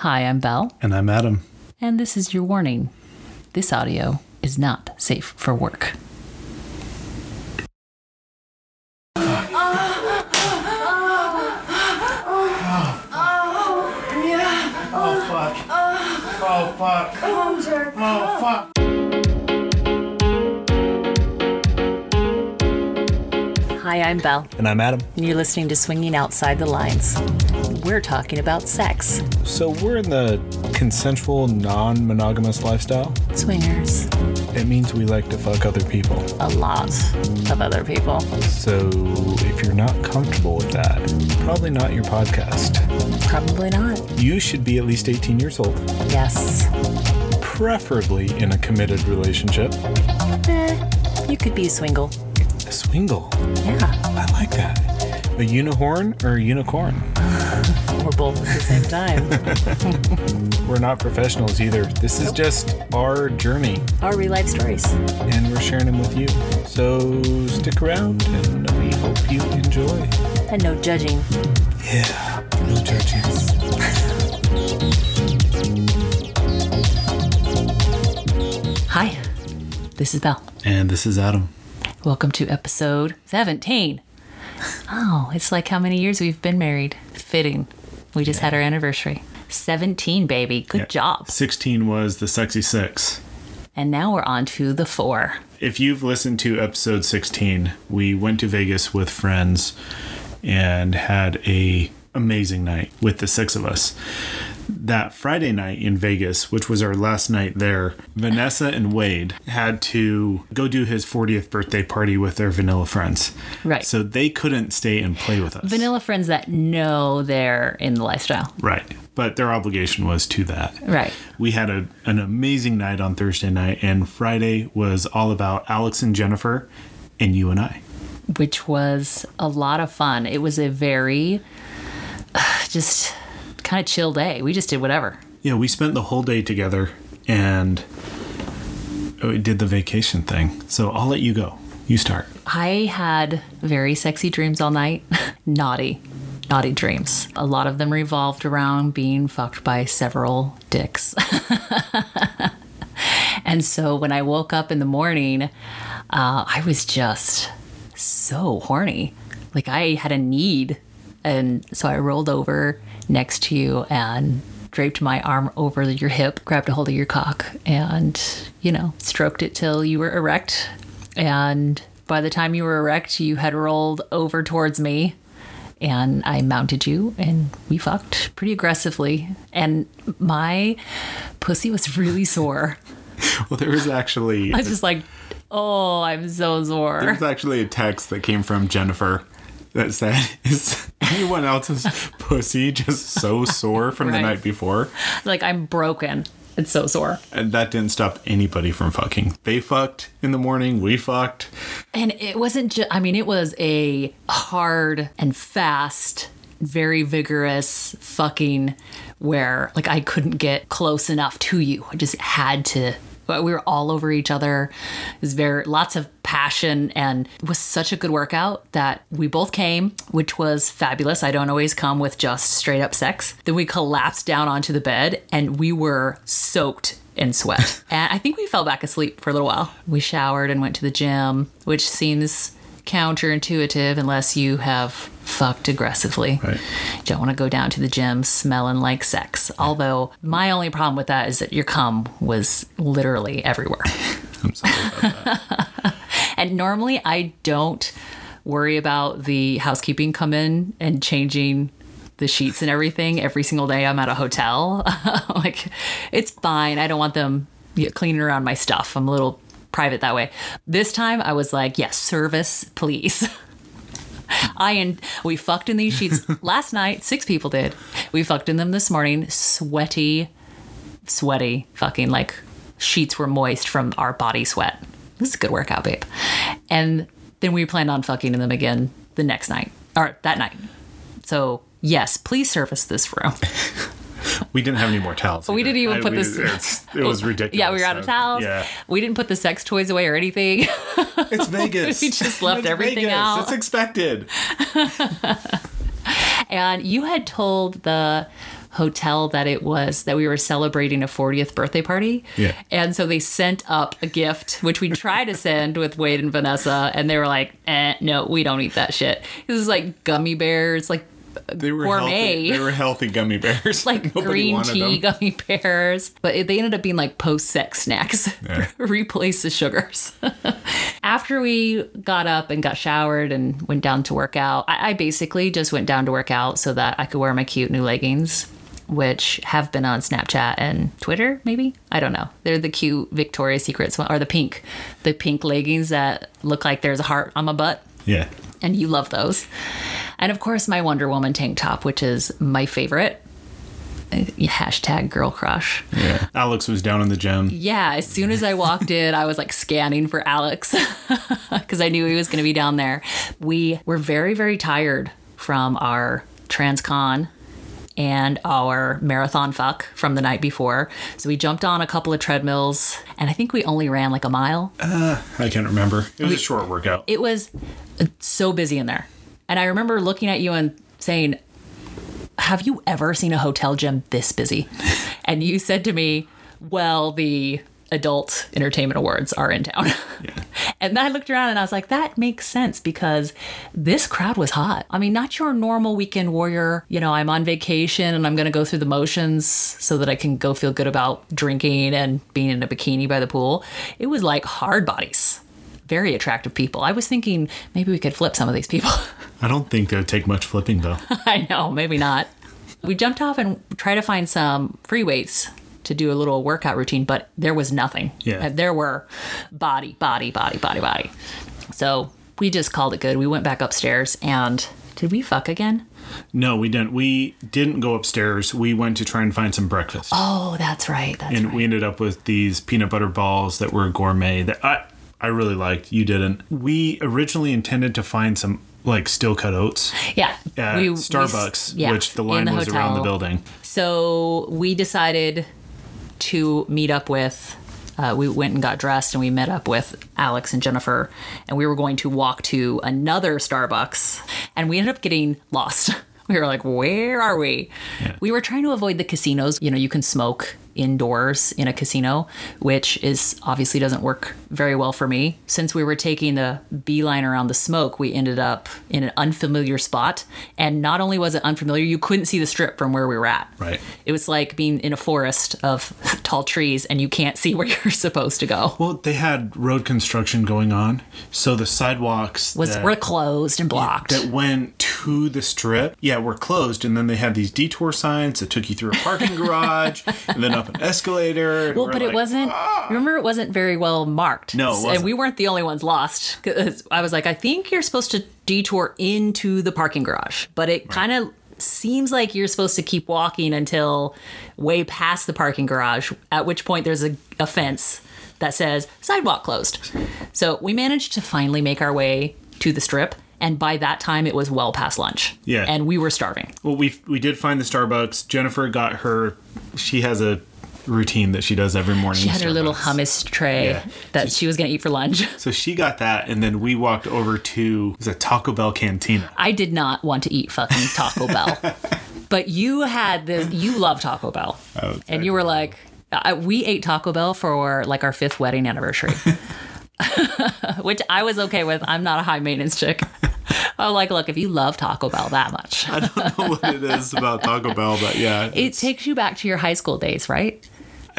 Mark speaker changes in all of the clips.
Speaker 1: Hi, I'm Belle,
Speaker 2: And I'm Adam.
Speaker 1: and this is your warning. This audio is not safe for work.
Speaker 2: Oh fuck. Oh fuck. Oh fuck.
Speaker 1: Hi, I'm Belle,
Speaker 2: And I'm Adam.
Speaker 1: and you're listening to Swinging Outside the Lines. We're talking about sex,
Speaker 2: So we're in the consensual, non-monogamous lifestyle.
Speaker 1: swingers,
Speaker 2: It means we like to fuck other people.
Speaker 1: a lot of other people.
Speaker 2: So if you're not comfortable with that, probably not your podcast.
Speaker 1: Probably not.
Speaker 2: You should be at least 18 years old,
Speaker 1: Yes.
Speaker 2: preferably in a committed relationship.
Speaker 1: Eh, you could be a swingle.
Speaker 2: A swingle.
Speaker 1: Yeah,
Speaker 2: I like that. A unihorn or a unicorn?
Speaker 1: or both at the same time.
Speaker 2: We're not professionals either. This is just our journey.
Speaker 1: Our real life stories.
Speaker 2: and we're sharing them with you. So stick around and we hope you enjoy.
Speaker 1: And no judging.
Speaker 2: Yeah, no judging.
Speaker 1: Hi, this is Belle.
Speaker 2: And this is Adam.
Speaker 1: Welcome to episode 17. Oh, it's like how many years we've been married. Fitting. We just had our anniversary. 17, baby. Good job.
Speaker 3: 16 was the sexy six.
Speaker 1: And now we're on to the four.
Speaker 3: If you've listened to episode 16, we went to Vegas with friends and had a amazing night with the six of us. That Friday night in Vegas, which was our last night there, Vanessa and Wade had to go do his 40th birthday party with their vanilla friends.
Speaker 1: Right.
Speaker 3: So they couldn't stay and play with us.
Speaker 1: Vanilla friends that know they're in the lifestyle.
Speaker 3: Right. But their obligation was to that.
Speaker 1: Right.
Speaker 3: We had a, an amazing night on Thursday night, and Friday was all about Alex and Jennifer and you and I.
Speaker 1: Which was a lot of fun. It was a very just kind of chill day. We just did whatever.
Speaker 3: Yeah, we spent the whole day together and we did the vacation thing. So I'll let you go. You start.
Speaker 1: I had very sexy dreams all night. naughty, naughty dreams. A lot of them revolved around being fucked by several dicks. and so when I woke up in the morning, uh, I was just so horny. Like I had a need. And so I rolled over next to you and draped my arm over your hip, grabbed a hold of your cock, and, you know, stroked it till you were erect. And by the time you were erect, you had rolled over towards me. And I mounted you and we fucked pretty aggressively. And my pussy was really sore.
Speaker 3: Well, there was actually
Speaker 1: I was just like, oh, I'm so sore.
Speaker 3: there was actually a text that came from Jennifer that said, "Is anyone else's pussy just so sore from
Speaker 1: Right.
Speaker 3: the night before?"
Speaker 1: Like, I'm broken. It's so sore.
Speaker 3: And that didn't stop anybody from fucking. They fucked in the morning. We fucked.
Speaker 1: And it wasn't just, I mean, it was a hard and fast, very vigorous fucking where like I couldn't get close enough to you. I just had to. But we were all over each other. It was very lots of passion and it was such a good workout that we both came, which was fabulous. I don't always come with just straight up sex. Then we collapsed down onto the bed and we were soaked in sweat. and I think we fell back asleep for a little while. We showered and went to the gym, which seems counterintuitive unless you have fucked aggressively.
Speaker 3: Right.
Speaker 1: You don't want to go down to the gym smelling like sex. Although my only problem with that is that your cum was literally everywhere.
Speaker 3: I'm sorry about that.
Speaker 1: And normally I don't worry about the housekeeping come in and changing the sheets and everything every single day I'm at a hotel. like it's fine. I don't want them cleaning around my stuff. I'm a little private that way. This time I was like, yes, service, please. I and we fucked in these sheets last night. Six people did. We fucked in them this morning. Sweaty, sweaty, fucking like sheets were moist from our body sweat. This is a good workout, babe. And then we planned on fucking in them again the next night or that night. So yes, please service this room.
Speaker 3: We didn't have any more towels.
Speaker 1: We didn't even
Speaker 3: I-
Speaker 1: put
Speaker 3: we-
Speaker 1: this-
Speaker 3: it's- It was ridiculous.
Speaker 1: Yeah, we were out of towels.
Speaker 3: Yeah,
Speaker 1: We didn't put the sex toys away or anything.
Speaker 3: it's Vegas.
Speaker 1: We just left
Speaker 3: It's
Speaker 1: everything
Speaker 3: Vegas.
Speaker 1: out.
Speaker 3: It's expected.
Speaker 1: and you had told the hotel that it was that we were celebrating a 40th birthday party.
Speaker 3: Yeah.
Speaker 1: And so they sent up a gift, which we tried to send with Wade and Vanessa, and they were like, eh, no, we don't eat that shit. It was like gummy bears, like
Speaker 3: They were
Speaker 1: Gourmet.
Speaker 3: Healthy, they were healthy gummy bears.
Speaker 1: like
Speaker 3: Nobody
Speaker 1: green tea
Speaker 3: them.
Speaker 1: gummy bears. But it, they ended up being like post sex snacks.
Speaker 3: Yeah.
Speaker 1: Replace the sugars. After we got up and got showered and went down to work out, I, I basically just went down to work out so that I could wear my cute new leggings. Which have been on Snapchat and Twitter, maybe? I don't know. They're the cute Victoria's Secrets one, or the pink, the pink leggings that look like there's a heart on my butt
Speaker 3: Yeah.
Speaker 1: and you love those. And of course, my Wonder Woman tank top, which is my favorite. Uh, Hashtag girl crush.
Speaker 3: Yeah. Alex was down in the gym.
Speaker 1: Yeah, as soon as I walked in, I was like scanning for Alex because I knew he was going to be down there. We were very, very tired from our transcon and our marathon fuck from the night before. So we jumped on a couple of treadmills and I think we only ran like a mile.
Speaker 3: I can't remember. It was a short workout.
Speaker 1: it was so busy in there. And I remember looking at you and saying, Have you ever seen a hotel gym this busy? And you said to me, Well, the adult entertainment awards are in town. Yeah. And I looked around and I was like, that makes sense because this crowd was hot. I mean, not your normal weekend warrior, you know, I'm on vacation and I'm going to go through the motions so that I can go feel good about drinking and being in a bikini by the pool. It was like hard bodies very attractive people. I was thinking maybe we could flip some of these people.
Speaker 3: I don't think they would take much flipping though.
Speaker 1: I know, maybe not. We jumped off and tried to find some free weights to do a little workout routine, but there was nothing.
Speaker 3: Yeah.
Speaker 1: There were body, body, body, body, body. So we just called it good. We went back upstairs and did we fuck again?
Speaker 3: No, we didn't. We didn't go upstairs. We went to try and find some breakfast.
Speaker 1: Oh, that's right. That's
Speaker 3: and
Speaker 1: right.
Speaker 3: we ended up with these peanut butter balls that were gourmet that I I really liked. You didn't. We originally intended to find some like steel cut oats
Speaker 1: yeah.
Speaker 3: at
Speaker 1: we- we-
Speaker 3: Starbucks,
Speaker 1: yeah,
Speaker 3: which the
Speaker 1: in
Speaker 3: line was around the building.
Speaker 1: So we decided to meet up with. Uh, we went and got dressed and we met up with Alex and Jennifer, and we were going to walk to another Starbucks, and we ended up getting lost. We were like, "Where are we?" We were trying to avoid the casinos. You know, you can smoke indoors in a casino, which is obviously doesn't work very well for me. Since we were taking the beeline around the smoke, we ended up in an unfamiliar spot, and not only was it unfamiliar, you couldn't see the strip from where we were at.
Speaker 3: Right.
Speaker 1: It was like being in a forest of tall trees and you can't see where you're supposed to go.
Speaker 3: Well, they had road construction going on, so the sidewalks
Speaker 1: Was
Speaker 3: that,
Speaker 1: were closed and blocked.
Speaker 3: that went to the strip, yeah, were closed, and then they had these detour signs that took you through a parking garage and then up an escalator.
Speaker 1: well, but it wasn't. Ah. Remember, it wasn't very well marked.
Speaker 3: No, it
Speaker 1: and we weren't the only ones lost. I was like, I think you're supposed to detour into the parking garage, but it kind of seems like you're supposed to keep walking until way past the parking garage. At which point, there's a, a fence that says sidewalk closed. So we managed to finally make our way to the strip. And by that time, it was well past lunch.
Speaker 3: Yeah.
Speaker 1: And we were starving.
Speaker 3: Well, we we did find the Starbucks. Jennifer got her. She has a routine that she does every morning.
Speaker 1: She had her little hummus tray
Speaker 3: Yeah.
Speaker 1: that she was going to eat for lunch.
Speaker 3: So she got that, and then we walked over to the Taco Bell cantina.
Speaker 1: I did not want to eat fucking Taco Bell. But you had this, you love Taco Bell.
Speaker 3: Oh, okay.
Speaker 1: And you were like, I, we ate Taco Bell for like our fifth wedding anniversary, which I was okay with. I'm not a high maintenance chick. I was like, look, if you love Taco Bell that much,
Speaker 3: I don't know what it is about Taco Bell, but yeah,
Speaker 1: it takes you back to your high school days, right?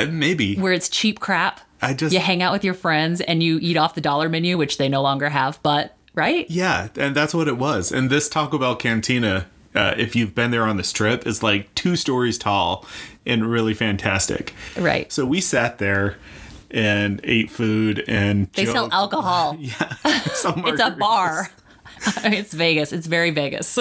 Speaker 3: Uh, maybe.
Speaker 1: Where it's cheap crap.
Speaker 3: I just
Speaker 1: You hang out with your friends and you eat off the dollar menu, which they no longer have, but right?
Speaker 3: yeah, and that's what it was. And this Taco Bell cantina, uh, if you've been there on the strip, is like two stories tall and really fantastic.
Speaker 1: Right.
Speaker 3: So we sat there and ate food and
Speaker 1: They sell alcohol.
Speaker 3: Yeah,
Speaker 1: It's a bar. it's Vegas. It's very Vegas.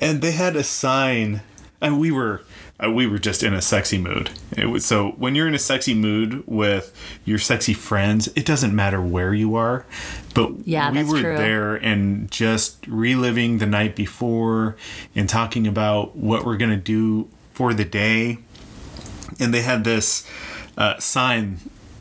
Speaker 3: and they had a sign and we were uh, we were just in a sexy mood it was so when you're in a sexy mood with your sexy friends it doesn't matter where you are but
Speaker 1: Yeah,
Speaker 3: we were
Speaker 1: true.
Speaker 3: there and just reliving the night before and talking about what we're gonna do for the day and they had this uh, sign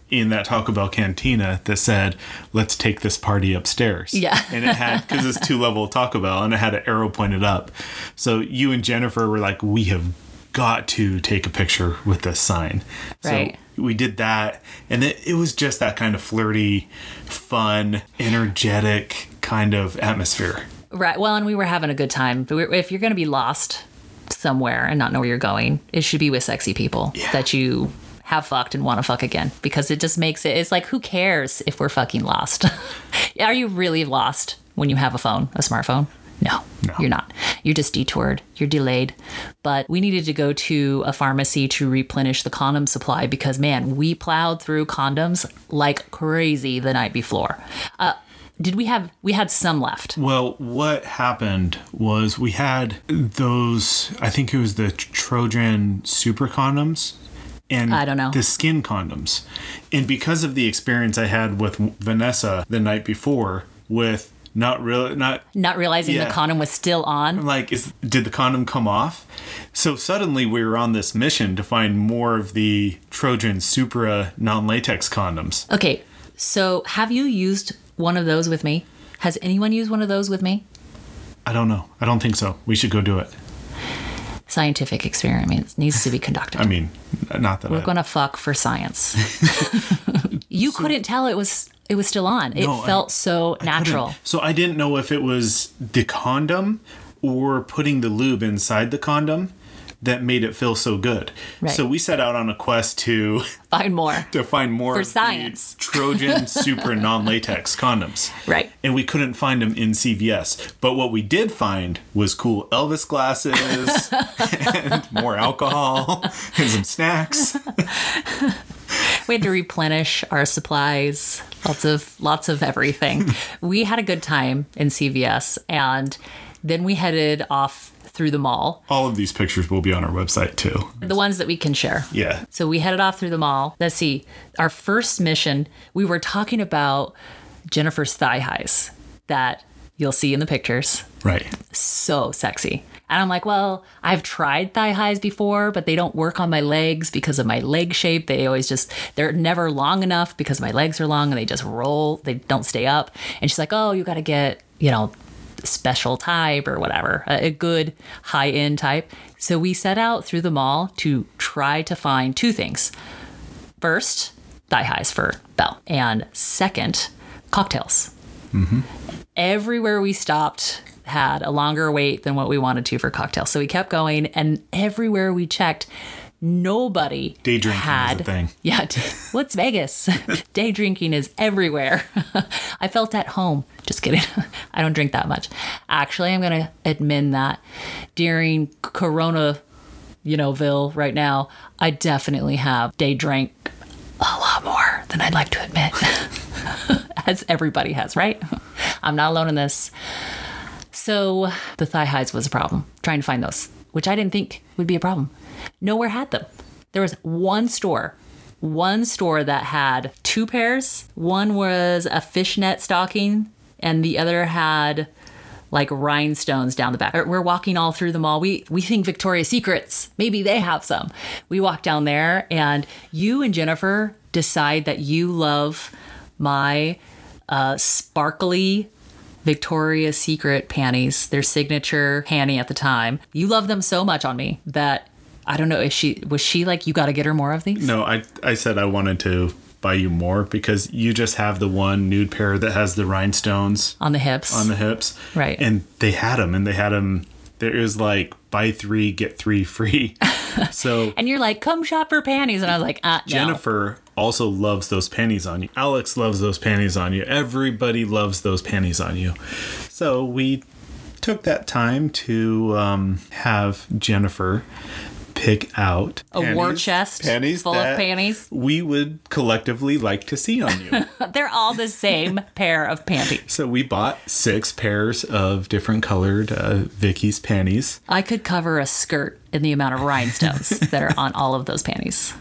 Speaker 3: in that Taco Bell cantina that said, "Let's take this party upstairs."
Speaker 1: Yeah.
Speaker 3: and it had because it's two level Taco Bell, and it had an arrow pointed up. So you and Jennifer were like, "We have got to take a picture with this sign.
Speaker 1: Right.
Speaker 3: So we did that, and it, it was just that kind of flirty, fun, energetic kind of atmosphere.
Speaker 1: Right. Well, and we were having a good time. But if you're going to be lost somewhere and not know where you're going, it should be with sexy people
Speaker 3: Yeah.
Speaker 1: that you have fucked and want to fuck again because it just makes it. It's like who cares if we're fucking lost? Are you really lost when you have a phone, a smartphone? No,
Speaker 3: No.
Speaker 1: you're not. You're just detoured. You're delayed. But we needed to go to a pharmacy to replenish the condom supply because, man, we plowed through condoms like crazy the night before. Uh, did we have? We had some left.
Speaker 3: Well, what happened was we had those, I think it was the Trojan Supra condoms and
Speaker 1: I don't know.
Speaker 3: the skin condoms. And because of the experience I had with Vanessa the night before with not really, not
Speaker 1: not realizing
Speaker 3: Yeah.
Speaker 1: the condom was still on.
Speaker 3: like, is, did the condom come off? So suddenly we were on this mission to find more of the Trojan Supra non latex condoms.
Speaker 1: Okay, so have you used one of those with me? Has anyone used one of those with me?
Speaker 3: I don't know. I don't think so. We should go do it.
Speaker 1: Scientific experiment needs to be conducted.
Speaker 3: I mean, not that
Speaker 1: We're
Speaker 3: I,
Speaker 1: gonna fuck for science. you couldn't tell it was it was still on. It
Speaker 3: No, I-
Speaker 1: felt so
Speaker 3: couldn't.
Speaker 1: natural.
Speaker 3: So I didn't know if it was the condom or putting the lube inside the condom that made it feel so good.
Speaker 1: Right.
Speaker 3: So we set out on a quest to
Speaker 1: Find more.
Speaker 3: to find more
Speaker 1: For science.
Speaker 3: Trojan Supra non-latex condoms.
Speaker 1: Right.
Speaker 3: And we couldn't find them in CVS. But what we did find was cool Elvis glasses and more alcohol and some snacks.
Speaker 1: We had to replenish our supplies, lots of lots of everything. we had a good time in CVS and then we headed off through the mall.
Speaker 3: All of these pictures will be on our website too.
Speaker 1: The ones that we can share.
Speaker 3: Yeah.
Speaker 1: So we headed off through the mall. Let's see. Our first mission, we were talking about Jennifer's thigh highs that you'll see in the pictures.
Speaker 3: Right.
Speaker 1: So sexy. And I'm like, well, I've tried thigh highs before, but they don't work on my legs because of my leg shape. They always just, they're never long enough because my legs are long and they just roll. They don't stay up. And she's like, oh, you got to get, you know, special type or whatever, a, good high end type. So we set out through the mall to try to find two things. First, thigh highs for Belle, and second, cocktails. Mm-hmm. Everywhere we stopped had a longer wait than what we wanted to for cocktails. So we kept going, and everywhere we checked, nobody
Speaker 3: Day drinking
Speaker 1: had
Speaker 3: thing.
Speaker 1: yeah, d- what's Vegas? Day drinking is everywhere. I felt at home. Just kidding. I don't drink that much. Actually, I'm going to admit that during Corona, you know, Ville right now, I definitely have day drank a lot more than I'd like to admit. As everybody has, right? I'm not alone in this. So the thigh highs was a problem, trying to find those, which I didn't think would be a problem. Nowhere had them. There was one store, one store that had two pairs. One was a fishnet stocking, and the other had like rhinestones down the back. We're walking all through the mall. We we think Victoria's Secrets, maybe they have some. We walk down there, and you and Jennifer decide that you love my uh, sparkly Victoria's Secret panties, their signature panty at the time. You love them so much on me that I don't know if she was she like you got to get her more of these.
Speaker 3: No, I I said I wanted to buy you more because you just have the one nude pair that has the rhinestones
Speaker 1: on the hips.
Speaker 3: on the hips.
Speaker 1: Right.
Speaker 3: And they had them and they had them there is like buy 3 get 3 free. so
Speaker 1: and you're like, come shop for panties, and I was like, ah, no.
Speaker 3: Jennifer also loves those panties on you. Alex loves those panties on you. Everybody loves those panties on you. So we took that time to um, have Jennifer pick out
Speaker 1: A war chest full of panties?
Speaker 3: We would collectively like to see on you.
Speaker 1: They're all the same pair of panties.
Speaker 3: so we bought six pairs of different colored uh, Vicky's panties.
Speaker 1: I could cover a skirt in the amount of rhinestones that are on all of those panties.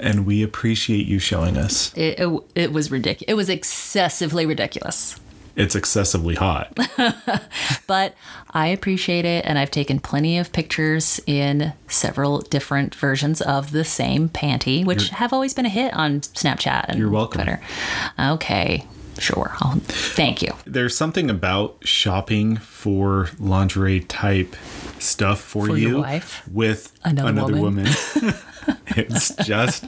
Speaker 3: And we appreciate you showing us.
Speaker 1: It, it, it was ridiculous. It was excessively ridiculous.
Speaker 3: It's excessively hot.
Speaker 1: But I appreciate it, and I've taken plenty of pictures in several different versions of the same panty, which have always been a hit on Snapchat and
Speaker 3: You're welcome.
Speaker 1: Twitter. Okay, Sure. I'll, thank you.
Speaker 3: There's something about shopping for lingerie type stuff for,
Speaker 1: For
Speaker 3: you with
Speaker 1: Another
Speaker 3: another,
Speaker 1: woman?
Speaker 3: woman. it's just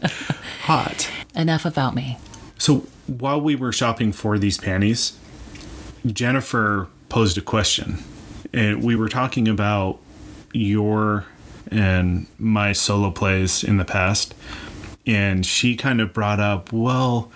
Speaker 3: hot.
Speaker 1: Enough about me.
Speaker 3: So while we were shopping for these panties, Jennifer posed a question. And we were talking about your and my solo plays in the past. And she kind of brought up, well,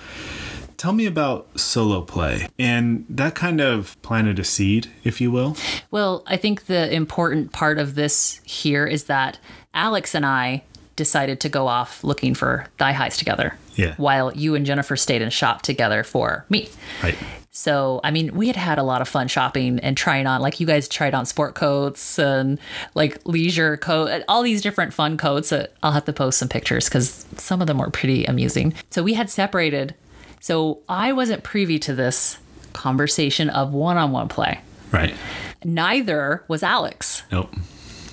Speaker 3: tell me about solo play. And that kind of planted a seed, if you will.
Speaker 1: Well, I think the important part of this here is that Alex and I decided to go off looking for thigh highs together.
Speaker 3: Yeah.
Speaker 1: While you and Jennifer stayed and shopped together for me.
Speaker 3: Right.
Speaker 1: So, I mean, we had had a lot of fun shopping and trying on, like you guys tried on sport coats and like leisure coat, all these different fun coats. That I'll have to post some pictures because some of them were pretty amusing. So we had separated. So I wasn't privy to this conversation of one-on-one play.
Speaker 3: Right.
Speaker 1: Neither was Alex.
Speaker 3: Nope.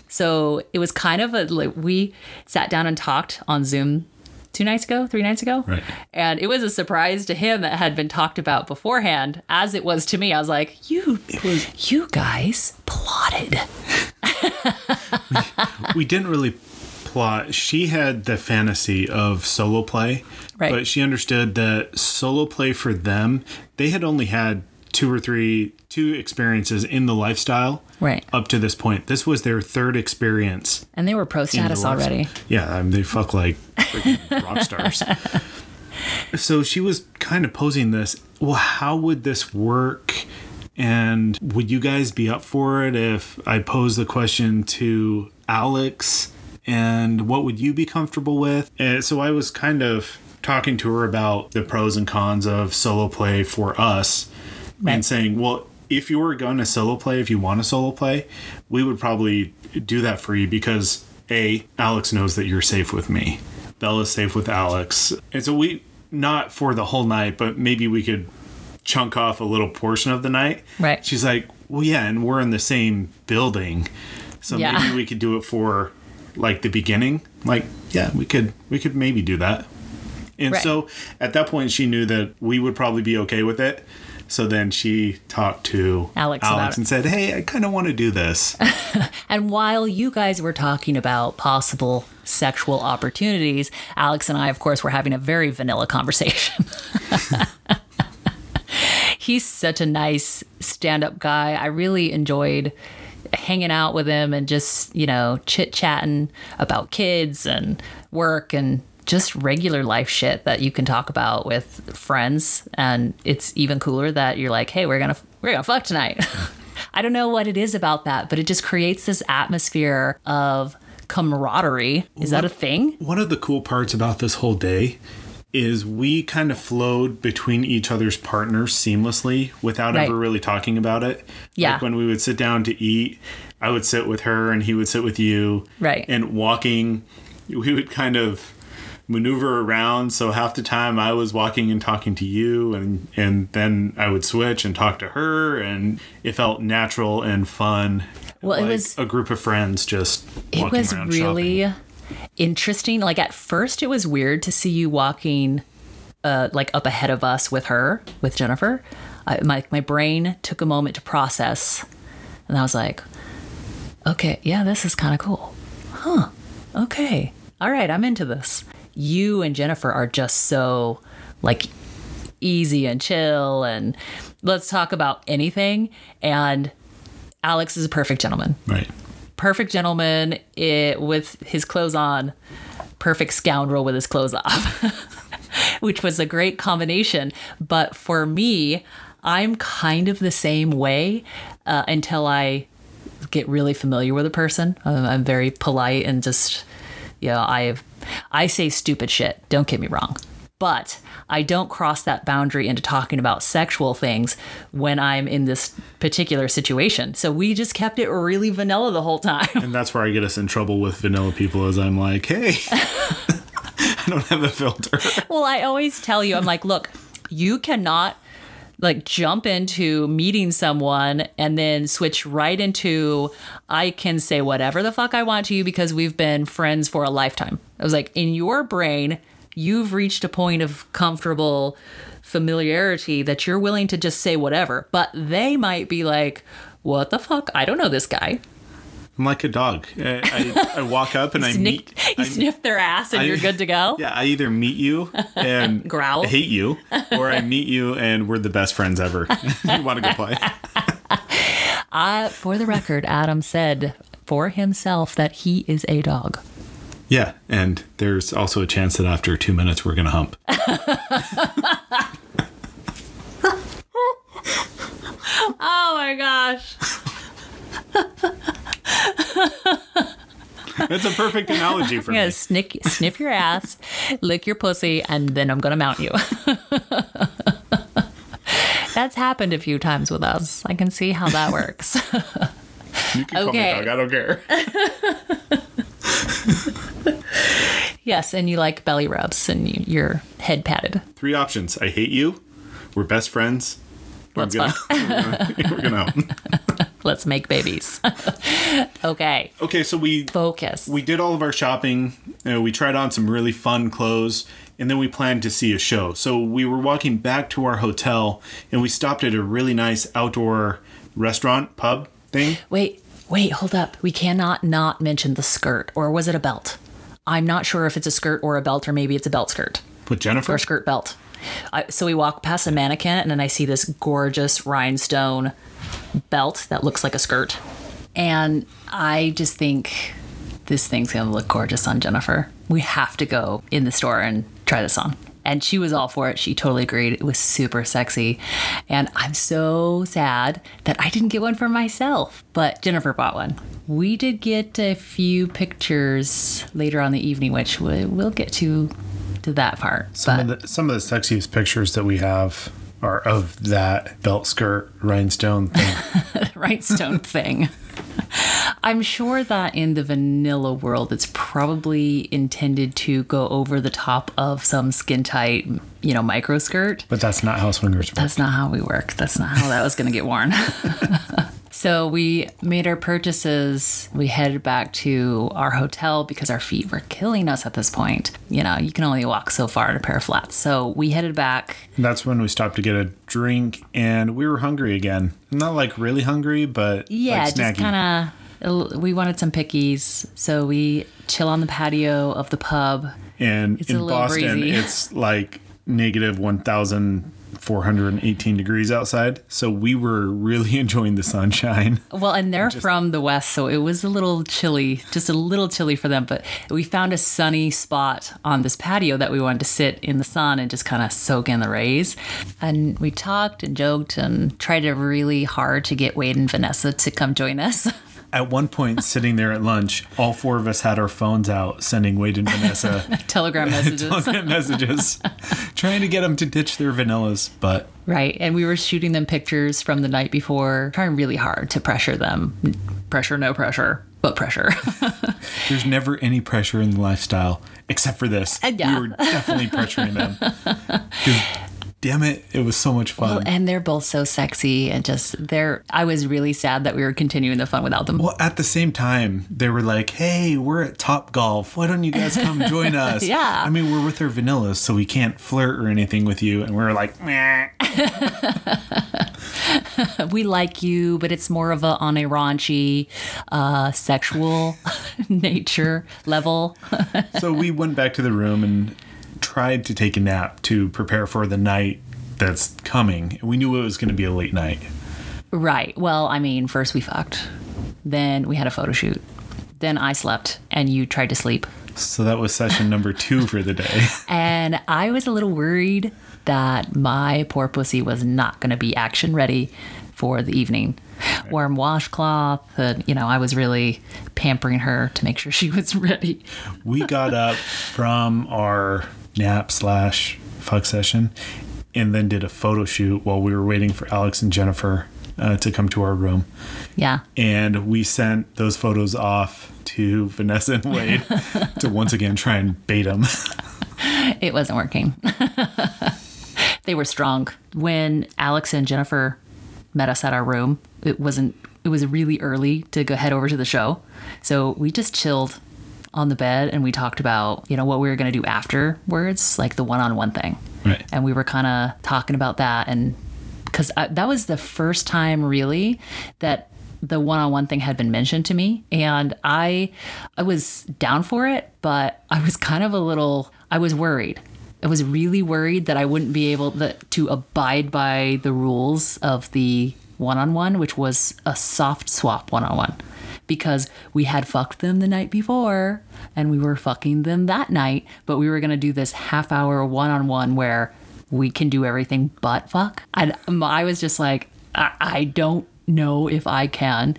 Speaker 1: So it was kind of a like we sat down and talked on Zoom two nights ago, three nights ago.
Speaker 3: Right.
Speaker 1: And it was a surprise to him that had been talked about beforehand, as it was to me. I was like, You you guys plotted.
Speaker 3: we didn't really plot. She had the fantasy of solo play,
Speaker 1: Right.
Speaker 3: but she understood that solo play for them, they had only had two or three two experiences in the lifestyle
Speaker 1: Right.
Speaker 3: up to this point. This was their third experience.
Speaker 1: And they were pro status already.
Speaker 3: Yeah, I mean, they fuck like freaking rock stars. So she was kind of posing this. Well, how would this work? And would you guys be up for it if I posed the question to Alex? And what would you be comfortable with? And so I was kind of talking to her about the pros and cons of solo play for us
Speaker 1: Right.
Speaker 3: and saying, well, if you were going to solo play, if you want to solo play, we would probably do that for you because A, Alex knows that you're safe with me. Bella's safe with Alex. And so we, not for the whole night, but maybe we could chunk off a little portion of the night.
Speaker 1: Right.
Speaker 3: She's like, well, yeah, and we're in the same building. So
Speaker 1: Yeah.
Speaker 3: maybe we could do it for like the beginning. Like, yeah, we could, we could maybe do that. And
Speaker 1: Right.
Speaker 3: so at that point, she knew that we would probably be okay with it. So then she talked to
Speaker 1: Alex it.
Speaker 3: and said, "Hey, I kind of want to do this."
Speaker 1: And while you guys were talking about possible sexual opportunities, Alex and I, of course, were having a very vanilla conversation. He's such a nice stand up guy. I really enjoyed hanging out with him and just, you know, chit chatting about kids and work and just regular life shit that you can talk about with friends and it's even cooler that you're like hey we're gonna we're gonna fuck tonight I don't know what it is about that, but it just creates this atmosphere of camaraderie. Is that a thing?
Speaker 3: One of the cool parts about this whole day is we kind of flowed between each other's partners seamlessly without
Speaker 1: Right.
Speaker 3: ever really talking about it.
Speaker 1: Yeah.
Speaker 3: Like when we would sit down to eat, I would sit with her and he would sit with you.
Speaker 1: Right.
Speaker 3: And walking, we would kind of maneuver around. So half the time I was walking and talking to you and and then I would switch and talk to her and it felt natural and fun.
Speaker 1: Well, it was-
Speaker 3: a group of friends just
Speaker 1: It was really
Speaker 3: shopping.
Speaker 1: interesting. Like at first, it was weird to see you walking, uh, like up ahead of us with her, with Jennifer. I, my my brain took a moment to process, and I was like, okay, yeah, this is kind of cool, huh? Okay, all right, I'm into this. You and Jennifer are just so like easy and chill, and let's talk about anything. And Alex is a perfect gentleman
Speaker 3: Right.
Speaker 1: perfect gentleman it, with his clothes on, perfect scoundrel with his clothes off, which was a great combination. But for me, I'm kind of the same way uh, until I get really familiar with a person. Um, I'm very polite and just, you know, I I say stupid shit. Don't get me wrong. But I don't cross that boundary into talking about sexual things when I'm in this particular situation. So we just kept it really vanilla the whole time.
Speaker 3: And that's where I get us in trouble with vanilla people is I'm like, hey, I don't have a filter.
Speaker 1: well, I always tell you, I'm like, look, you cannot like jump into meeting someone and then switch right into I can say whatever the fuck I want to you because we've been friends for a lifetime. I was like, in your brain, you've reached a point of comfortable familiarity that you're willing to just say whatever. But they might be like, what the fuck? I don't know this guy.
Speaker 4: I'm like a dog. I, I, I walk up and I
Speaker 1: Snick,
Speaker 4: meet.
Speaker 1: you
Speaker 4: I-
Speaker 1: sniff their ass and
Speaker 4: I-
Speaker 1: you're good to go.
Speaker 4: Yeah, I either meet you and
Speaker 1: Growl.
Speaker 4: hate you, or I meet you and we're the best friends ever. you want to go play?
Speaker 1: Uh, for the record, Adam said for himself that he is a dog.
Speaker 4: Yeah, and there's also a chance that after two minutes we're gonna hump.
Speaker 1: Oh my gosh.
Speaker 4: That's a perfect analogy for
Speaker 1: I'm gonna
Speaker 4: me.
Speaker 1: snick, sniff your ass, lick your pussy, and then I'm gonna mount you. That's happened a few times with us. I can see how that works.
Speaker 4: You can
Speaker 1: Okay.
Speaker 4: call me dog. I don't care.
Speaker 1: yes, and you like belly rubs and you, your head patted.
Speaker 4: Three options. I hate you. We're best friends.
Speaker 1: Let's
Speaker 4: I'm gonna, we're gonna.
Speaker 1: Let's make babies. okay,
Speaker 4: Okay, so we
Speaker 1: focus.
Speaker 4: we did all of our shopping. Uh, we tried on some really fun clothes, and then we planned to see a show. So we were walking back to our hotel, and we stopped at a really nice outdoor restaurant pub thing.
Speaker 1: Wait, wait, hold up. We cannot not mention the skirt, or was it a belt? I'm not sure if it's a skirt or a belt, or maybe it's a belt skirt
Speaker 4: with Jennifer.
Speaker 1: or skirt belt. I, so we walk past a mannequin, and then I see this gorgeous rhinestone belt that looks like a skirt, and I just think this thing's gonna look gorgeous on Jennifer. We have to go in the store and try this on. And she was all for it. She totally agreed. It was super sexy. And I'm so sad that I didn't get one for myself, but Jennifer bought one. We did get a few pictures later on the evening, which we- we'll get to to that part.
Speaker 3: Some
Speaker 1: but
Speaker 3: of the some of the sexiest pictures that we have are of that belt skirt rhinestone thing.
Speaker 1: rhinestone thing. I'm sure that in the vanilla world, it's probably intended to go over the top of some skin tight, you know, micro skirt.
Speaker 3: but that's not how swingers work.
Speaker 1: That's not how we work. That's not how that was going to get worn. so we made our purchases. We headed back to our hotel because our feet were killing us at this point. You know, you can only walk so far in a pair of flats. So we headed back.
Speaker 3: And that's when we stopped to get a drink, and we were hungry again. Not like really hungry, but
Speaker 1: Yeah,
Speaker 3: like
Speaker 1: just kind of. We wanted some pickies, so we chill on the patio of the pub.
Speaker 3: And
Speaker 1: It's
Speaker 3: in Boston,
Speaker 1: breezy.
Speaker 3: it's like negative 1,418 degrees outside. So we were really enjoying the sunshine.
Speaker 1: Well, and they're from the west, so it was a little chilly, just a little chilly for them. But we found a sunny spot on this patio that we wanted to sit in the sun and just kind of soak in the rays. And we talked and joked and tried really hard to get Wade and Vanessa to come join us.
Speaker 3: At one point, sitting there at lunch, all four of us had our phones out, sending Wade and Vanessa
Speaker 1: Telegram messages.
Speaker 3: telegram messages, trying to get them to ditch their vanillas. But
Speaker 1: Right. And we were shooting them pictures from the night before, trying really hard to pressure them. Pressure, no pressure, but pressure.
Speaker 3: there's never any pressure in the lifestyle except for this.
Speaker 1: Uh, yeah.
Speaker 3: We were definitely pressuring them. Damn it, it was so much fun.
Speaker 1: and they're both so sexy and just they're I was really sad that we were continuing the fun without them.
Speaker 3: Well, at the same time, they were like, "Hey, we're at Top Golf. Why don't you guys come join us?"
Speaker 1: Yeah.
Speaker 3: I mean, we're with our vanillas, so we can't flirt or anything with you. And we are like, Meh.
Speaker 1: we like you, but it's more of a on a raunchy, uh, sexual nature level.
Speaker 3: so we went back to the room and tried to take a nap to prepare for the night that's coming. We knew it was going to be a late night.
Speaker 1: right. Well, I mean, first we fucked, then we had a photo shoot, then I slept, and you tried to sleep.
Speaker 3: So that was session number two for the day.
Speaker 1: And I was a little worried that my poor pussy was not going to be action ready for the evening. Warm washcloth, and you know, I was really pampering her to make sure she was ready.
Speaker 3: we got up from our nap slash fuck session and then did a photo shoot while we were waiting for Alex and Jennifer uh, to come to our room.
Speaker 1: Yeah.
Speaker 3: And we sent those photos off to Vanessa and Wade to once again try and bait them.
Speaker 1: It wasn't working. they were strong. When Alex and Jennifer met us at our room, it wasn't it was really early to go head over to the show. So we just chilled on the bed and we talked about, you know, what we were going to do afterwards, like the one on one thing.
Speaker 3: Right.
Speaker 1: And we were kind of talking about that. And because that was the first time really that the one on one thing had been mentioned to me. And I, I was down for it, but I was kind of a little, I was worried. I was really worried that I wouldn't be able to, to abide by the rules of the one on one, which was a soft swap one on one because we had fucked them the night before and we were fucking them that night, but we were going to do this half hour one on one where we can do everything but fuck. And I was just like, I, I don't know if I can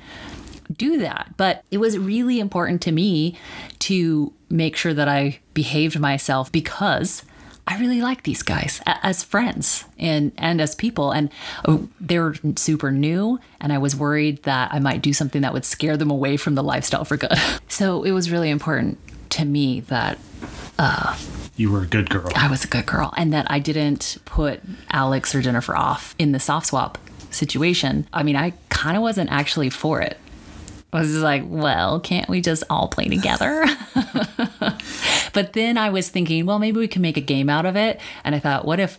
Speaker 1: do that. But it was really important to me to make sure that I behaved myself because I really like these guys as friends and and as people and oh, they're super new and I was worried that I might do something that would scare them away from the lifestyle for good. So it was really important to me that uh,
Speaker 3: you were a good girl.
Speaker 1: I was a good girl and that I didn't put Alex or Jennifer off in the soft swap situation. I mean, I kind of wasn't actually for it. I was just like, well, can't we just all play together? but then I was thinking, well, maybe we can make a game out of it. And I thought, what if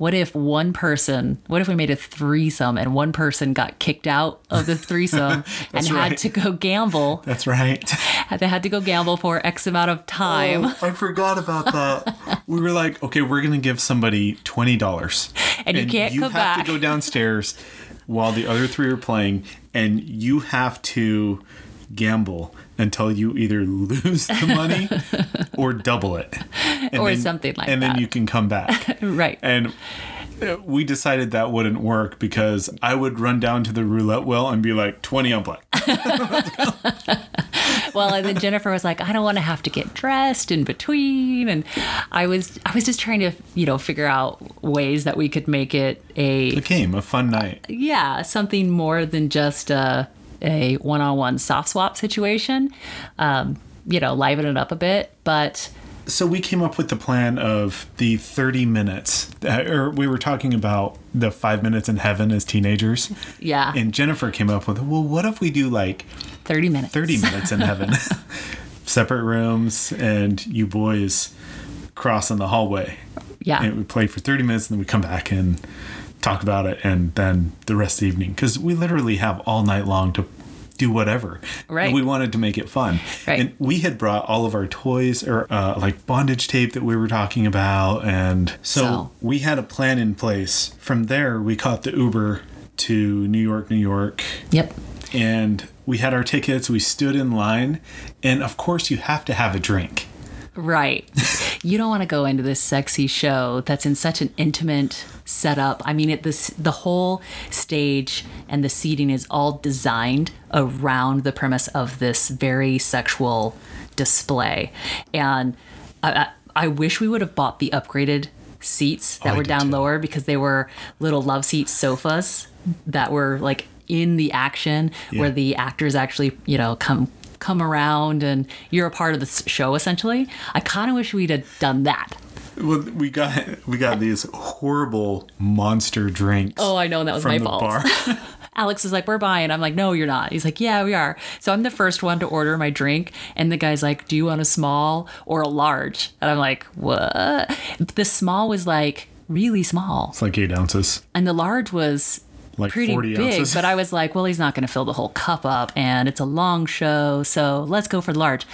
Speaker 1: what if one person what if we made a threesome and one person got kicked out of the threesome and
Speaker 3: right.
Speaker 1: had to go gamble
Speaker 3: that's right
Speaker 1: they had to go gamble for x amount of time
Speaker 3: oh, i forgot about that we were like okay we're gonna give somebody $20
Speaker 1: and, and you can't
Speaker 3: you have
Speaker 1: back
Speaker 3: to go downstairs while the other three are playing and you have to gamble until you either lose the money or double it.
Speaker 1: Or
Speaker 3: then,
Speaker 1: something like
Speaker 3: and
Speaker 1: that.
Speaker 3: And then you can come back.
Speaker 1: right.
Speaker 3: And uh, we decided that wouldn't work because I would run down to the roulette wheel and be like 20 on black.
Speaker 1: well, and then Jennifer was like, I don't want to have to get dressed in between. And I was I was just trying to, you know, figure out ways that we could make it a,
Speaker 3: a game, a fun night.
Speaker 1: Yeah, something more than just a a one-on-one soft swap situation. Um, you know, liven it up a bit, but
Speaker 3: so we came up with the plan of the 30 minutes or we were talking about the five minutes in heaven as teenagers
Speaker 1: yeah
Speaker 3: and jennifer came up with well what if we do like
Speaker 1: 30 minutes
Speaker 3: 30 minutes in heaven separate rooms and you boys cross in the hallway
Speaker 1: yeah
Speaker 3: and we play for 30 minutes and then we come back and talk about it and then the rest of the evening because we literally have all night long to do whatever.
Speaker 1: Right.
Speaker 3: And we wanted to make it fun.
Speaker 1: Right.
Speaker 3: And we had brought all of our toys or uh, like bondage tape that we were talking about. And so,
Speaker 1: So.
Speaker 3: we had a plan in place. From there, we caught the Uber to New York, New York.
Speaker 1: Yep.
Speaker 3: And we had our tickets. We stood in line. And of course, you have to have a drink.
Speaker 1: Right. you don't want to go into this sexy show that's in such an intimate setup. I mean, it this the whole stage and the seating is all designed around the premise of this very sexual display, and I, I, I wish we would have bought the upgraded seats oh, that
Speaker 3: Oh,
Speaker 1: were down
Speaker 3: too.
Speaker 1: lower because they were little love seat sofas that were like in the action where the actors actually you know come come around and you're a part of the show essentially. I kind of wish we'd have done that.
Speaker 3: Well, we got we got these horrible monster drinks.
Speaker 1: oh i know and that was my fault. alex is like we're buying. I'm like no you're not. He's like yeah we are. So i'm the first one to order my drink and the guy's like do you want a small or a large? And i'm like what? The small was like really small.
Speaker 3: It's like eight ounces.
Speaker 1: and the large was
Speaker 3: Like
Speaker 1: pretty
Speaker 3: 40
Speaker 1: big
Speaker 3: ounces.
Speaker 1: but i was like well he's not going to fill the whole cup up and it's a long show so let's go for the large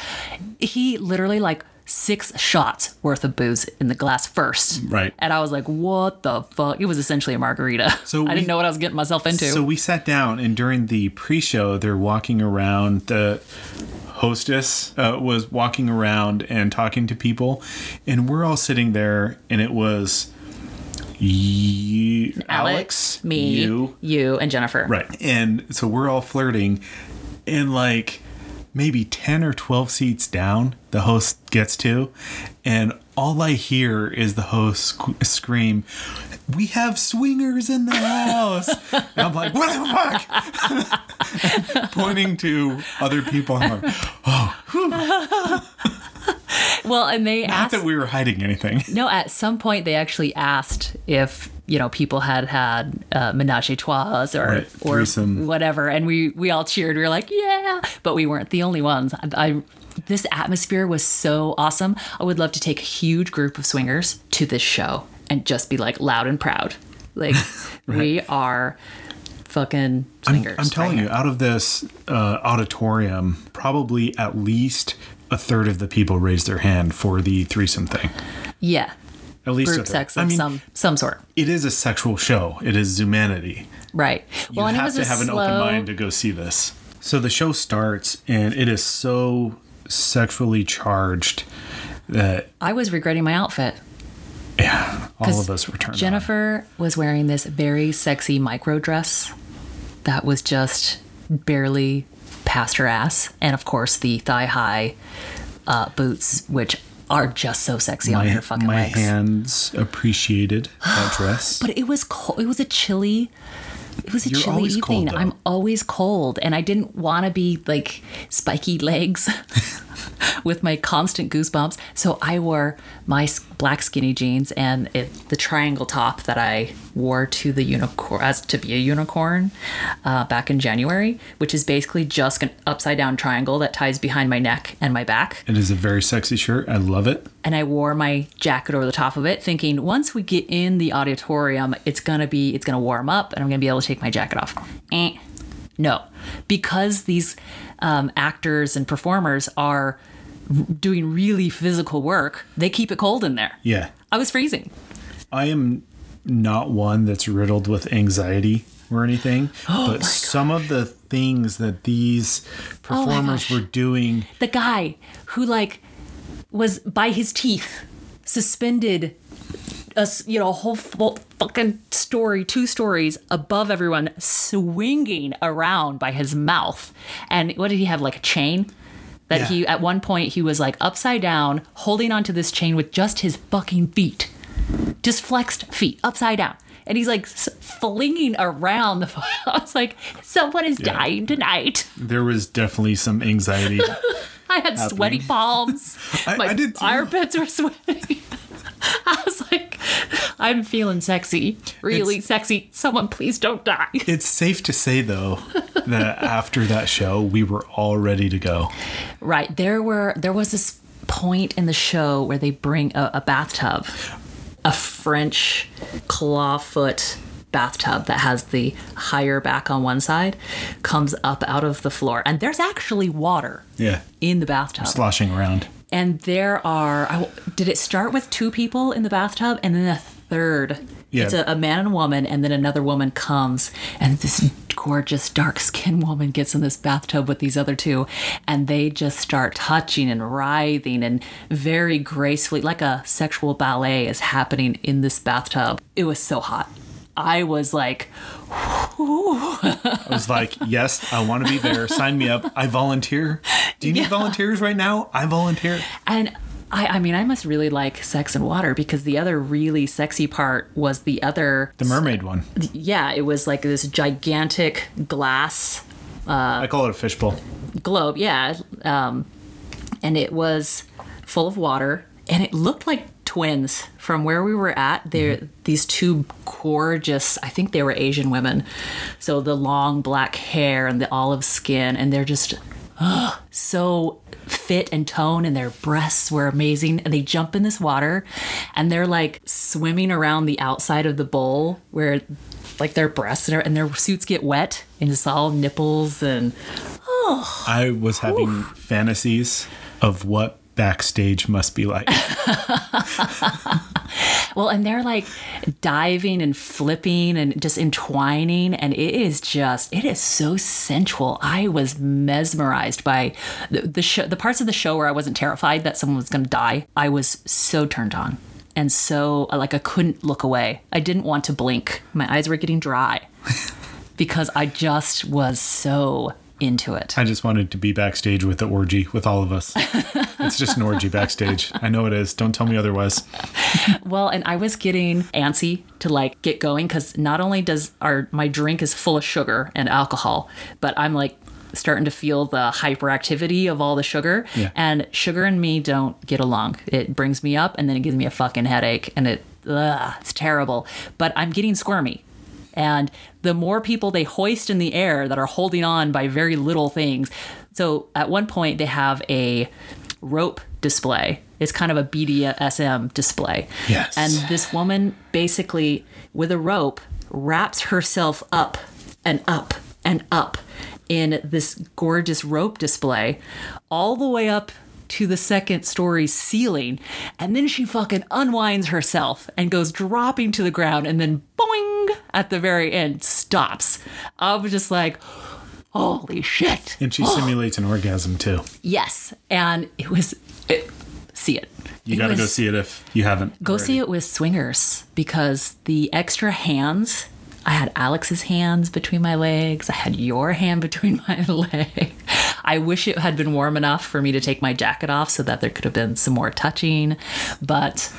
Speaker 1: he literally like six shots worth of booze in the glass first
Speaker 3: Right.
Speaker 1: and i was like what the fuck it was essentially a margarita
Speaker 3: So
Speaker 1: i
Speaker 3: we-
Speaker 1: didn't know what i was getting myself into
Speaker 3: So we sat down, and during the pre-show, they're walking around. The hostess uh, was walking around and talking to people, and we're all sitting there, and it was you,
Speaker 1: alex, me
Speaker 3: you,
Speaker 1: you and jennifer
Speaker 3: right, and so we're all flirting, and like maybe ten or twelve seats down, the host gets to, and all I hear is the host sc- scream. We have swingers in the house. and I'm like, what the fuck? Pointing to other people. I'm like, oh.
Speaker 1: well and they
Speaker 3: not
Speaker 1: asked
Speaker 3: that we were hiding anything.
Speaker 1: No, at some point they actually asked if you know people had had uh, menage a trois or
Speaker 3: Right,
Speaker 1: or
Speaker 3: threesome.
Speaker 1: whatever, and we we all cheered. We were like, yeah, but we weren't the only ones. I, I this atmosphere was so awesome. I would love to take a huge group of swingers to this show and just be like loud and proud. Like we are fucking swingers.
Speaker 3: I'm telling
Speaker 1: right
Speaker 3: you, out of this uh, auditorium, probably at least a third of the people raised their hand for the threesome thing.
Speaker 1: Yeah.
Speaker 3: At least
Speaker 1: Group
Speaker 3: third.
Speaker 1: sex
Speaker 3: I mean,
Speaker 1: some some sort.
Speaker 3: it is a sexual show. It is Zumanity.
Speaker 1: Right.
Speaker 3: You
Speaker 1: Well, and it
Speaker 3: have to have an
Speaker 1: slow,
Speaker 3: open mind to go see this. So the show starts, and it is so sexually charged that
Speaker 1: I was regretting my outfit.
Speaker 3: Yeah, all of us were turned on.
Speaker 1: Jennifer was wearing this very sexy micro dress that was just barely past her ass, and of course the thigh high uh, boots, which are just so sexy on
Speaker 3: My,
Speaker 1: her fucking
Speaker 3: my
Speaker 1: legs.
Speaker 3: hands appreciated that dress.
Speaker 1: But it was cold. It was a chilly. It was a
Speaker 3: You're
Speaker 1: chilly evening.
Speaker 3: cold.
Speaker 1: I'm always cold, and I didn't want to be like spiky legs with my constant goosebumps. So I wore my black skinny jeans and it, the triangle top that I wore to the unicorn as to be a unicorn uh, back in January, which is basically just an upside down triangle that ties behind my neck and my back
Speaker 3: it is a very sexy shirt. I love it.
Speaker 1: and I wore my jacket over the top of it, thinking once we get in the auditorium, it's gonna be it's gonna warm up, and I'm gonna be able to take my jacket off. Eh. No, because these um, actors and performers are doing really physical work, they keep it cold in there.
Speaker 3: Yeah.
Speaker 1: I was freezing.
Speaker 3: I am not one that's riddled with anxiety or anything,
Speaker 1: Oh
Speaker 3: but some of the things that these performers
Speaker 1: gosh.
Speaker 3: were doing
Speaker 1: The guy who like was by his teeth suspended a you know a whole full fucking story two stories above everyone swinging around by his mouth and what did he have like a chain that
Speaker 3: Yeah.
Speaker 1: he at one point he was like upside down holding onto this chain with just his fucking feet just flexed feet upside down and he's like flinging around the i was like someone is dying tonight
Speaker 3: there was definitely some anxiety.
Speaker 1: I had sweaty palms.
Speaker 3: I-
Speaker 1: My
Speaker 3: I did too.
Speaker 1: armpits were sweaty. I was like, I'm feeling sexy, really sexy. Someone please don't die.
Speaker 3: it's safe to say though that after that show we were all ready to go.
Speaker 1: Right. There were there was this point in the show where they bring a, a bathtub, a French clawfoot bathtub that has the higher back on one side, comes up out of the floor, and there's actually water
Speaker 3: Yeah.
Speaker 1: in the bathtub.
Speaker 3: Sloshing around.
Speaker 1: And there are I, did it start with two people in the bathtub and then a third?
Speaker 3: Yeah.
Speaker 1: it's a, a man and a woman and then another woman comes and this gorgeous dark skinned woman gets in this bathtub with these other two and they just start touching and writhing and very gracefully like a sexual ballet is happening in this bathtub. It was so hot i was like
Speaker 3: I was like, yes, I want to be there. Sign me up. I volunteer. Do you need
Speaker 1: Yeah.
Speaker 3: volunteers right now? I volunteer.
Speaker 1: And I, I mean, I must really like sex and water because the other really sexy part was the other.
Speaker 3: The mermaid one.
Speaker 1: Yeah, it was like this gigantic glass
Speaker 3: I call it a fishbowl.
Speaker 1: globe. Yeah. Um, and it was full of water and it looked like twins from where we were at. They're mm-hmm. these two gorgeous, I think they were Asian women. So the long black hair and the olive skin, and they're just oh, so fit and tone and their breasts were amazing and they jump in this water and they're like swimming around the outside of the bowl where like their breasts and their, and their suits get wet and it's all nipples and oh.
Speaker 3: I was having fantasies of what backstage must be like.
Speaker 1: well and they're like diving and flipping and just entwining and it is just it is so sensual. I was mesmerized by the, the show the parts of the show where i wasn't terrified that someone was going to die. I was so turned on and so like i couldn't look away. I didn't want to blink. My eyes were getting dry because i just was so into it
Speaker 3: I just wanted to be backstage with the orgy with all of us. it's just an orgy backstage. I know it is. Don't tell me otherwise.
Speaker 1: Well, and I was getting antsy to like get going because not only does our my drink is full of sugar and alcohol, but I'm like starting to feel the hyperactivity of all the sugar.
Speaker 3: Yeah.
Speaker 1: And sugar and me don't get along. It brings me up and then it gives me a fucking headache and it ugh, it's terrible. But I'm getting squirmy. And the more people they hoist in the air that are holding on by very little things. So at one point, they have a rope display. It's kind of a BDSM display.
Speaker 3: Yes.
Speaker 1: And this woman basically, with a rope, wraps herself up and up and up in this gorgeous rope display all the way up to the second story ceiling. And then she fucking unwinds herself and goes dropping to the ground and then boing at the very end stops. I was just like, holy shit.
Speaker 3: And she oh. simulates an orgasm too.
Speaker 1: Yes. And it was, it, see it.
Speaker 3: You got to go see it if you haven't.
Speaker 1: Go see it with swingers because the extra hands. I had Alex's hands between my legs. I had your hand between my leg. I wish it had been warm enough for me to take my jacket off so that there could have been some more touching. But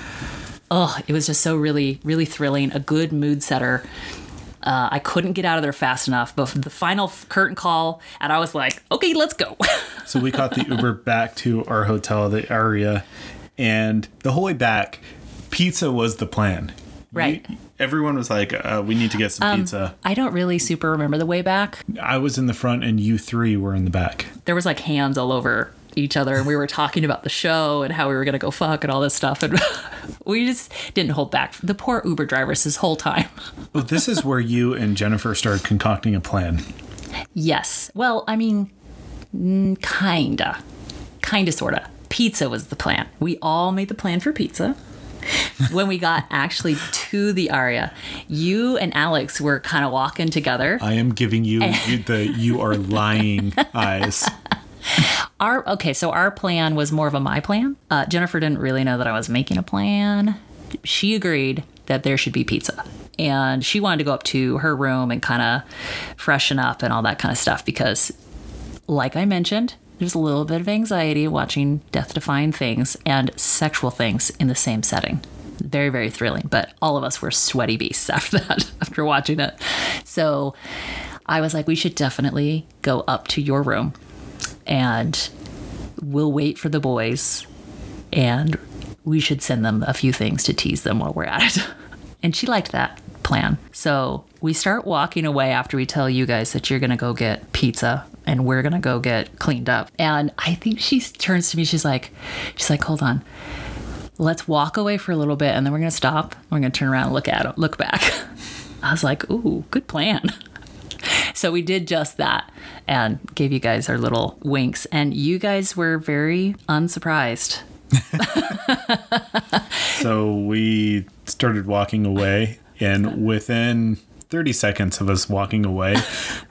Speaker 1: oh, it was just so really, really thrilling. A good mood setter. Uh, I couldn't get out of there fast enough, but the final curtain call, and I was like, okay, let's go.
Speaker 3: So we caught the Uber back to our hotel, the Aria, and the whole way back, pizza was the plan.
Speaker 1: Right.
Speaker 3: We- everyone was like, uh, "We need to get some pizza."
Speaker 1: I don't really super remember the way back.
Speaker 3: I was in the front, and you three were in the back.
Speaker 1: there was like hands all over each other and we were talking about the show and how we were going to go fuck and all this stuff. And we just didn't hold back. The poor uber drivers this whole time.
Speaker 3: Well, this is where you and Jennifer started concocting a plan.
Speaker 1: yes. Well i mean mm, kinda. Kinda sorta. Pizza was the plan. We all made the plan for pizza. When we got actually to the aria you and alex were kind of walking together.
Speaker 3: I am giving you you- the "you are lying" eyes.
Speaker 1: our okay so our plan was more of a my plan. Uh, jennifer didn't really know that i was making a plan. She agreed that there should be pizza. And she wanted to go up to her room and kind of freshen up and all that kind of stuff because like i mentioned there's a little bit of anxiety watching death defying things and sexual things in the same setting. Very very thrilling but all of us were sweaty beasts after that after watching it. So i was like we should definitely go up to your room and we'll wait for the boys and we should send them a few things to tease them while we're at it. And she liked that plan. So we start walking away after we tell you guys that you're going to go get pizza and we're going to go get cleaned up. And I think she turns to me, she's like, she's like, hold on. Let's walk away for a little bit and then we're going to stop. We're going to turn around and look at look back. I was like, ooh, good plan. So we did just that and gave you guys our little winks. And you guys were very unsurprised.
Speaker 3: So we started walking away, and within 30 seconds of us walking away,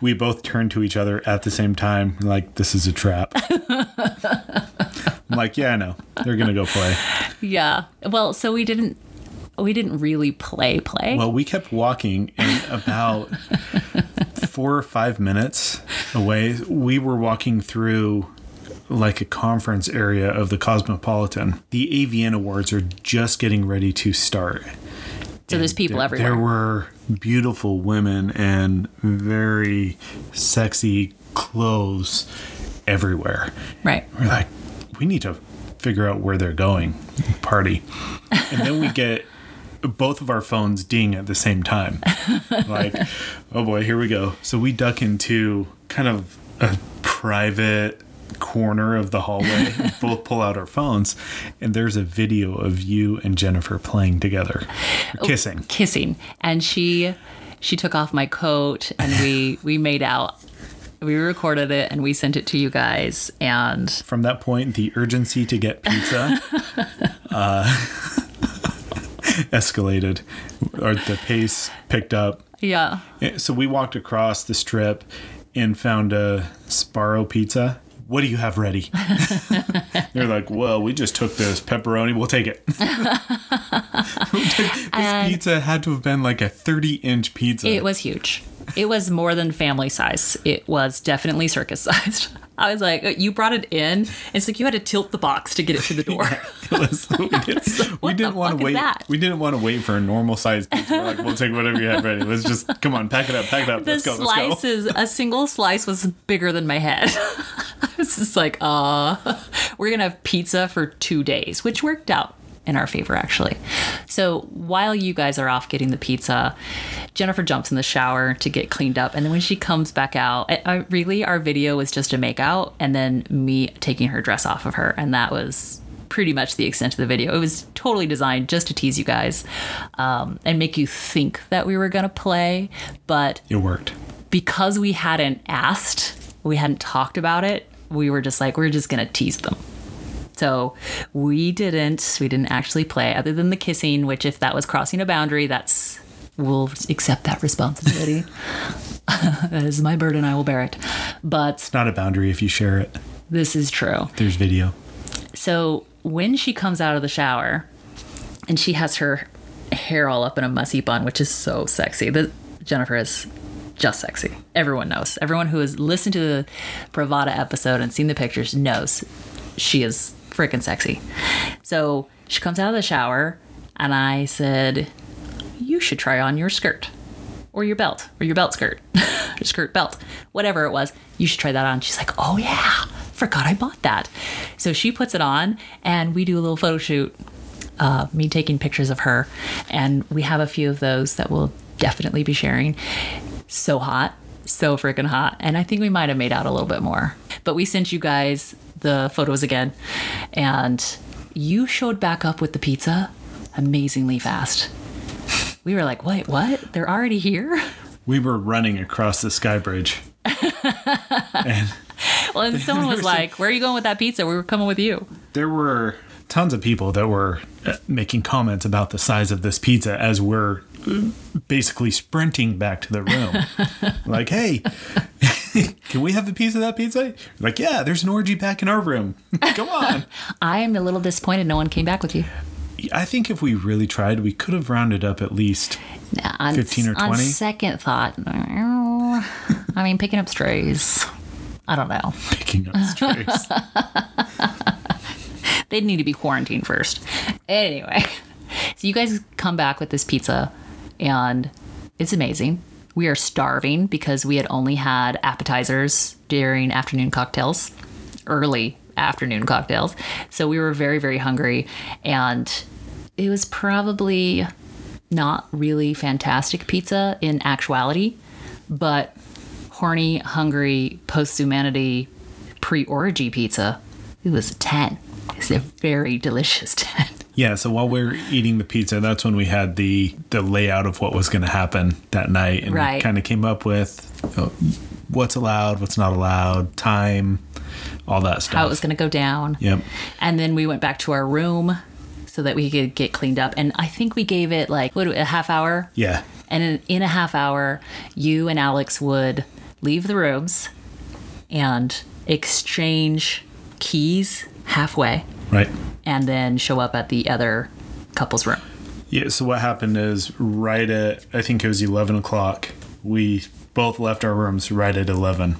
Speaker 3: we both turned to each other at the same time, like, this is a trap. I'm like, yeah, I know. They're going to go play.
Speaker 1: Yeah. Well, so we didn't we didn't really play play.
Speaker 3: Well, we kept walking, and about four or five minutes away, we were walking through like a conference area of the Cosmopolitan. The AVN Awards are just getting ready to start.
Speaker 1: so there's people
Speaker 3: there,
Speaker 1: everywhere.
Speaker 3: There were beautiful women and very sexy clothes everywhere.
Speaker 1: right.
Speaker 3: We're like, we need to figure out where they're going, party. And then we get both of our phones ding at the same time. Like, oh boy, here we go. So we duck into kind of a private corner of the hallway, both pull out our phones, and there's a video of you and Jennifer playing together, kissing.
Speaker 1: Kissing. And she she took off my coat and we we made out. We recorded it and we sent it to you guys and
Speaker 3: From that point, the urgency to get pizza uh, escalated, or the pace picked up.
Speaker 1: yeah.
Speaker 3: Yeah, So we walked across the strip and found a Sbarro pizza. What do you have ready? They're like, well, we just took this pepperoni. We'll take it. this
Speaker 1: And-
Speaker 3: pizza had to have been like a 30 inch pizza.
Speaker 1: It was huge. It was more than family size. It was definitely circus sized. I was like, you brought it in. It's like you had to tilt the box to get it through the door.
Speaker 3: Was- we, did, we
Speaker 1: what the
Speaker 3: didn't want to wait. We didn't want to wait for a normal sized pizza. We're like, we'll take whatever you have ready. Let's just come on, pack it up, pack it up.
Speaker 1: the
Speaker 3: let's go, let's go.
Speaker 1: a single slice was bigger than my head. I was just like, uh, we're gonna have pizza for two days, which worked out in our favor, actually. So while you guys are off getting the pizza, Jennifer jumps in the shower to get cleaned up. And then when she comes back out, I, I, really, our video was just a make out and then me taking her dress off of her. And that was pretty much the extent of the video. It was totally designed just to tease you guys um, and make you think that we were going to play. But
Speaker 3: It worked.
Speaker 1: because we hadn't asked, we hadn't talked about it, we were just like, we're just going to tease them. So we didn't, we didn't actually play other than the kissing, which if that was crossing a boundary, that's, we'll accept that responsibility. that is my burden, I will bear it. But it's
Speaker 3: Not a boundary if you share it.
Speaker 1: this is true.
Speaker 3: There's video.
Speaker 1: So when she comes out of the shower and she has her hair all up in a messy bun, which is so sexy. The Jennifer is just sexy. Everyone knows. Everyone who has listened to the Pravada episode and seen the pictures knows she is freaking sexy. So she comes out of the shower and I said, You should try on your skirt or your belt or your belt skirt, your skirt belt, whatever it was. You should try that on. She's like, Oh, yeah, forgot I bought that. So she puts it on and we do a little photo shoot. Uh, me taking pictures of her, and we have a few of those that we'll definitely be sharing. So hot, so freaking hot, and I think we might have made out a little bit more. But we sent you guys the photos again, and you showed back up with the pizza amazingly fast. We were like, wait, what? They're already here?
Speaker 3: We were running across the sky bridge. and
Speaker 1: Well, and someone was like, where are you going with that pizza? We were coming with you.
Speaker 3: there were tons of people that were uh, making comments about the size of this pizza as we're uh, basically sprinting back to the room. like, hey, can we have a piece of that pizza? Like, yeah, there's an orgy back in our room. Come on.
Speaker 1: I am a little disappointed no one came back with you.
Speaker 3: I think if we really tried, we could have rounded up at least.
Speaker 1: On,
Speaker 3: 15 or 20.
Speaker 1: On second thought, I mean, picking up strays. I don't know.
Speaker 3: Picking up strays.
Speaker 1: They'd need to be quarantined first. Anyway, so you guys come back with this pizza, and it's amazing. We are starving because we had only had appetizers during afternoon cocktails, early afternoon cocktails. So we were very, very hungry, and it was probably not really fantastic pizza in actuality, but horny, hungry, post Zumanity, pre orgy pizza. It was a 10. It's a very delicious 10.
Speaker 3: Yeah, so while we are eating the pizza, that's when we had the the layout of what was going to happen that night, and
Speaker 1: Right.
Speaker 3: kind of came up with uh, what's allowed, what's not allowed, time, all that stuff.
Speaker 1: How it was going to go down.
Speaker 3: Yep.
Speaker 1: And then we went back to our room so that we could get cleaned up. And I think we gave it like, what, a half hour?
Speaker 3: Yeah.
Speaker 1: And in, in a half hour, you and Alex would leave the rooms and exchange keys halfway
Speaker 3: Right.
Speaker 1: And then show up at the other couple's room.
Speaker 3: Yeah. So what happened is right at I think it was eleven o'clock. We both left our rooms right at eleven,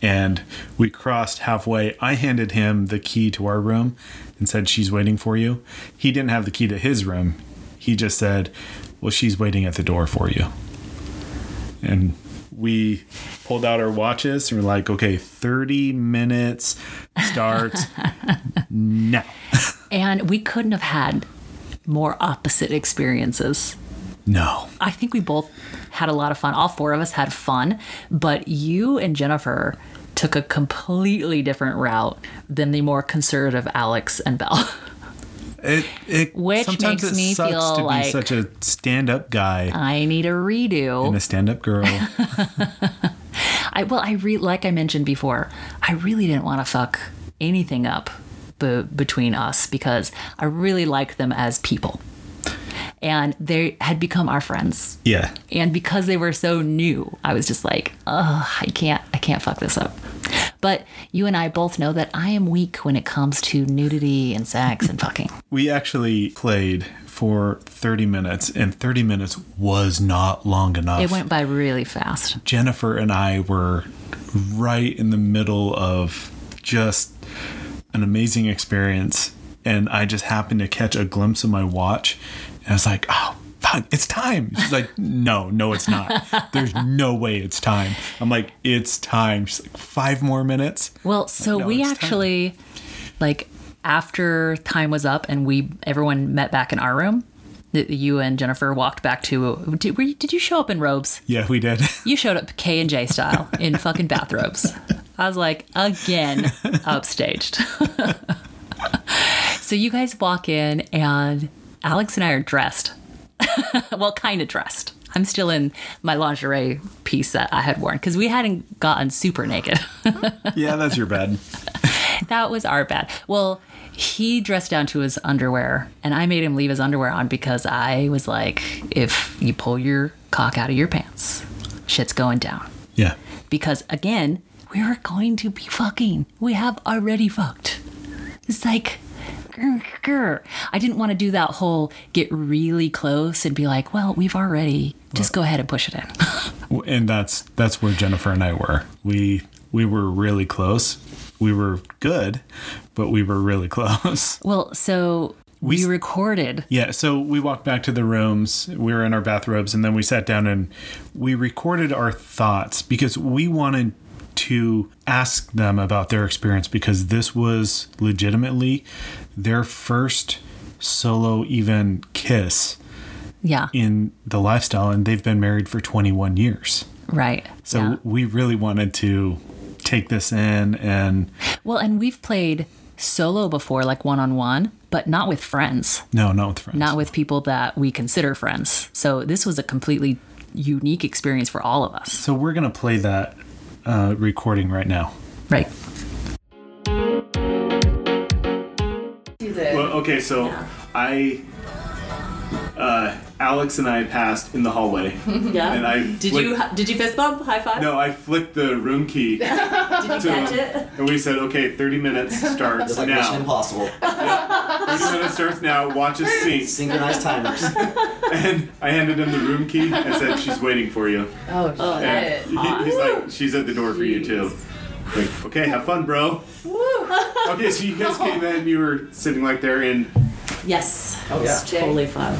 Speaker 3: and we crossed halfway. I handed him the key to our room and said, "She's waiting for you." He didn't have the key to his room. He just said, "Well, she's waiting at the door for you." And we pulled out our watches and we're like, "Okay, thirty minutes starts now."
Speaker 1: And we couldn't have had more opposite experiences.
Speaker 3: No.
Speaker 1: I think we both had a lot of fun. All four of us had fun, but you and Jennifer took a completely different route than the more conservative Alex and Belle.
Speaker 3: It, it
Speaker 1: Which
Speaker 3: sometimes
Speaker 1: makes
Speaker 3: it
Speaker 1: me
Speaker 3: sucks
Speaker 1: feel
Speaker 3: to be
Speaker 1: like-
Speaker 3: such a stand-up guy
Speaker 1: I need a redo.
Speaker 3: and a stand-up girl.
Speaker 1: I well, I re- like I mentioned before, I really didn't want to fuck anything up be- between us because I really liked them as people, and they had become our friends.
Speaker 3: yeah,
Speaker 1: and because they were so new i was just like oh i can't i can't fuck this up. But you and i both know that i am weak when it comes to nudity and sex and fucking.
Speaker 3: We actually played for 30 minutes, and 30 minutes was not long enough.
Speaker 1: it went by really fast
Speaker 3: Jennifer and I were right in the middle of just an amazing experience, and I just happened to catch a glimpse of my watch, and I was like, "Oh, fuck, it's time." She's like, "No, no, it's not. There's no way it's time." I'm like, "It's time." She's like, five more minutes."
Speaker 1: well so
Speaker 3: no,
Speaker 1: we
Speaker 3: it's time.
Speaker 1: actually like after time was up and we everyone met back in our room, you and Jennifer walked back to. Did, you, did you show up in robes?
Speaker 2: Yeah, we did.
Speaker 1: You showed up K and J style in fucking bathrobes. I was like, again, upstaged. so you guys walk in and Alex and I are dressed. well, kind of dressed. I'm still in my lingerie piece that I had worn because we hadn't gotten super naked.
Speaker 2: yeah, that's your bad.
Speaker 1: that was our bad. Well, he dressed down to his underwear and I made him leave his underwear on because I was like, if you pull your cock out of your pants, shit's going down.
Speaker 2: Yeah.
Speaker 1: Because again, we were going to be fucking. We have already fucked. It's like. I didn't want to do that whole get really close and be like, well, we've already. Just go ahead and push it in.
Speaker 2: And that's that's where Jennifer and I were. We we were really close. We were good, but we were really close.
Speaker 1: well, so we,
Speaker 2: We-
Speaker 1: recorded.
Speaker 2: Yeah, so we walked back to the rooms. We were in our bathrobes, and then we sat down and we recorded our thoughts because we wanted to ask them about their experience because this was legitimately their first solo even kiss
Speaker 1: Yeah.
Speaker 2: in the lifestyle, and they've been married for 21 years.
Speaker 1: Right.
Speaker 2: So
Speaker 1: yeah.
Speaker 2: we really wanted to take this in and
Speaker 1: Well, and we've played solo before, like one on one, but not with friends,
Speaker 2: no, not with friends.
Speaker 1: not with people that we consider friends. So this was a completely unique experience for all of us.
Speaker 2: so we're gonna play that uh, recording right now.
Speaker 1: Right.
Speaker 3: Well, okay, so I, uh, Alex and I passed in the hallway,
Speaker 1: Yeah.
Speaker 3: and I
Speaker 1: Did
Speaker 3: flicked-
Speaker 1: you did you fist bump? High five?
Speaker 3: No, I flicked the room key,
Speaker 1: Did you catch it?
Speaker 3: and we said, "Okay, 30 minutes starts
Speaker 5: It's like Mission
Speaker 3: now.
Speaker 5: Impossible.
Speaker 3: 30 minutes starts now. Watch us sync."
Speaker 5: Synchronized timers.
Speaker 3: And I handed him the room key and said, "She's waiting for you."
Speaker 6: oh,
Speaker 3: And
Speaker 6: shit.
Speaker 3: he- he's like, "She's at the door for you too." Like, okay, have fun, bro. Okay, so you guys came in. You were sitting like there in
Speaker 1: Yes.
Speaker 5: Oh, yeah.
Speaker 1: Totally fun.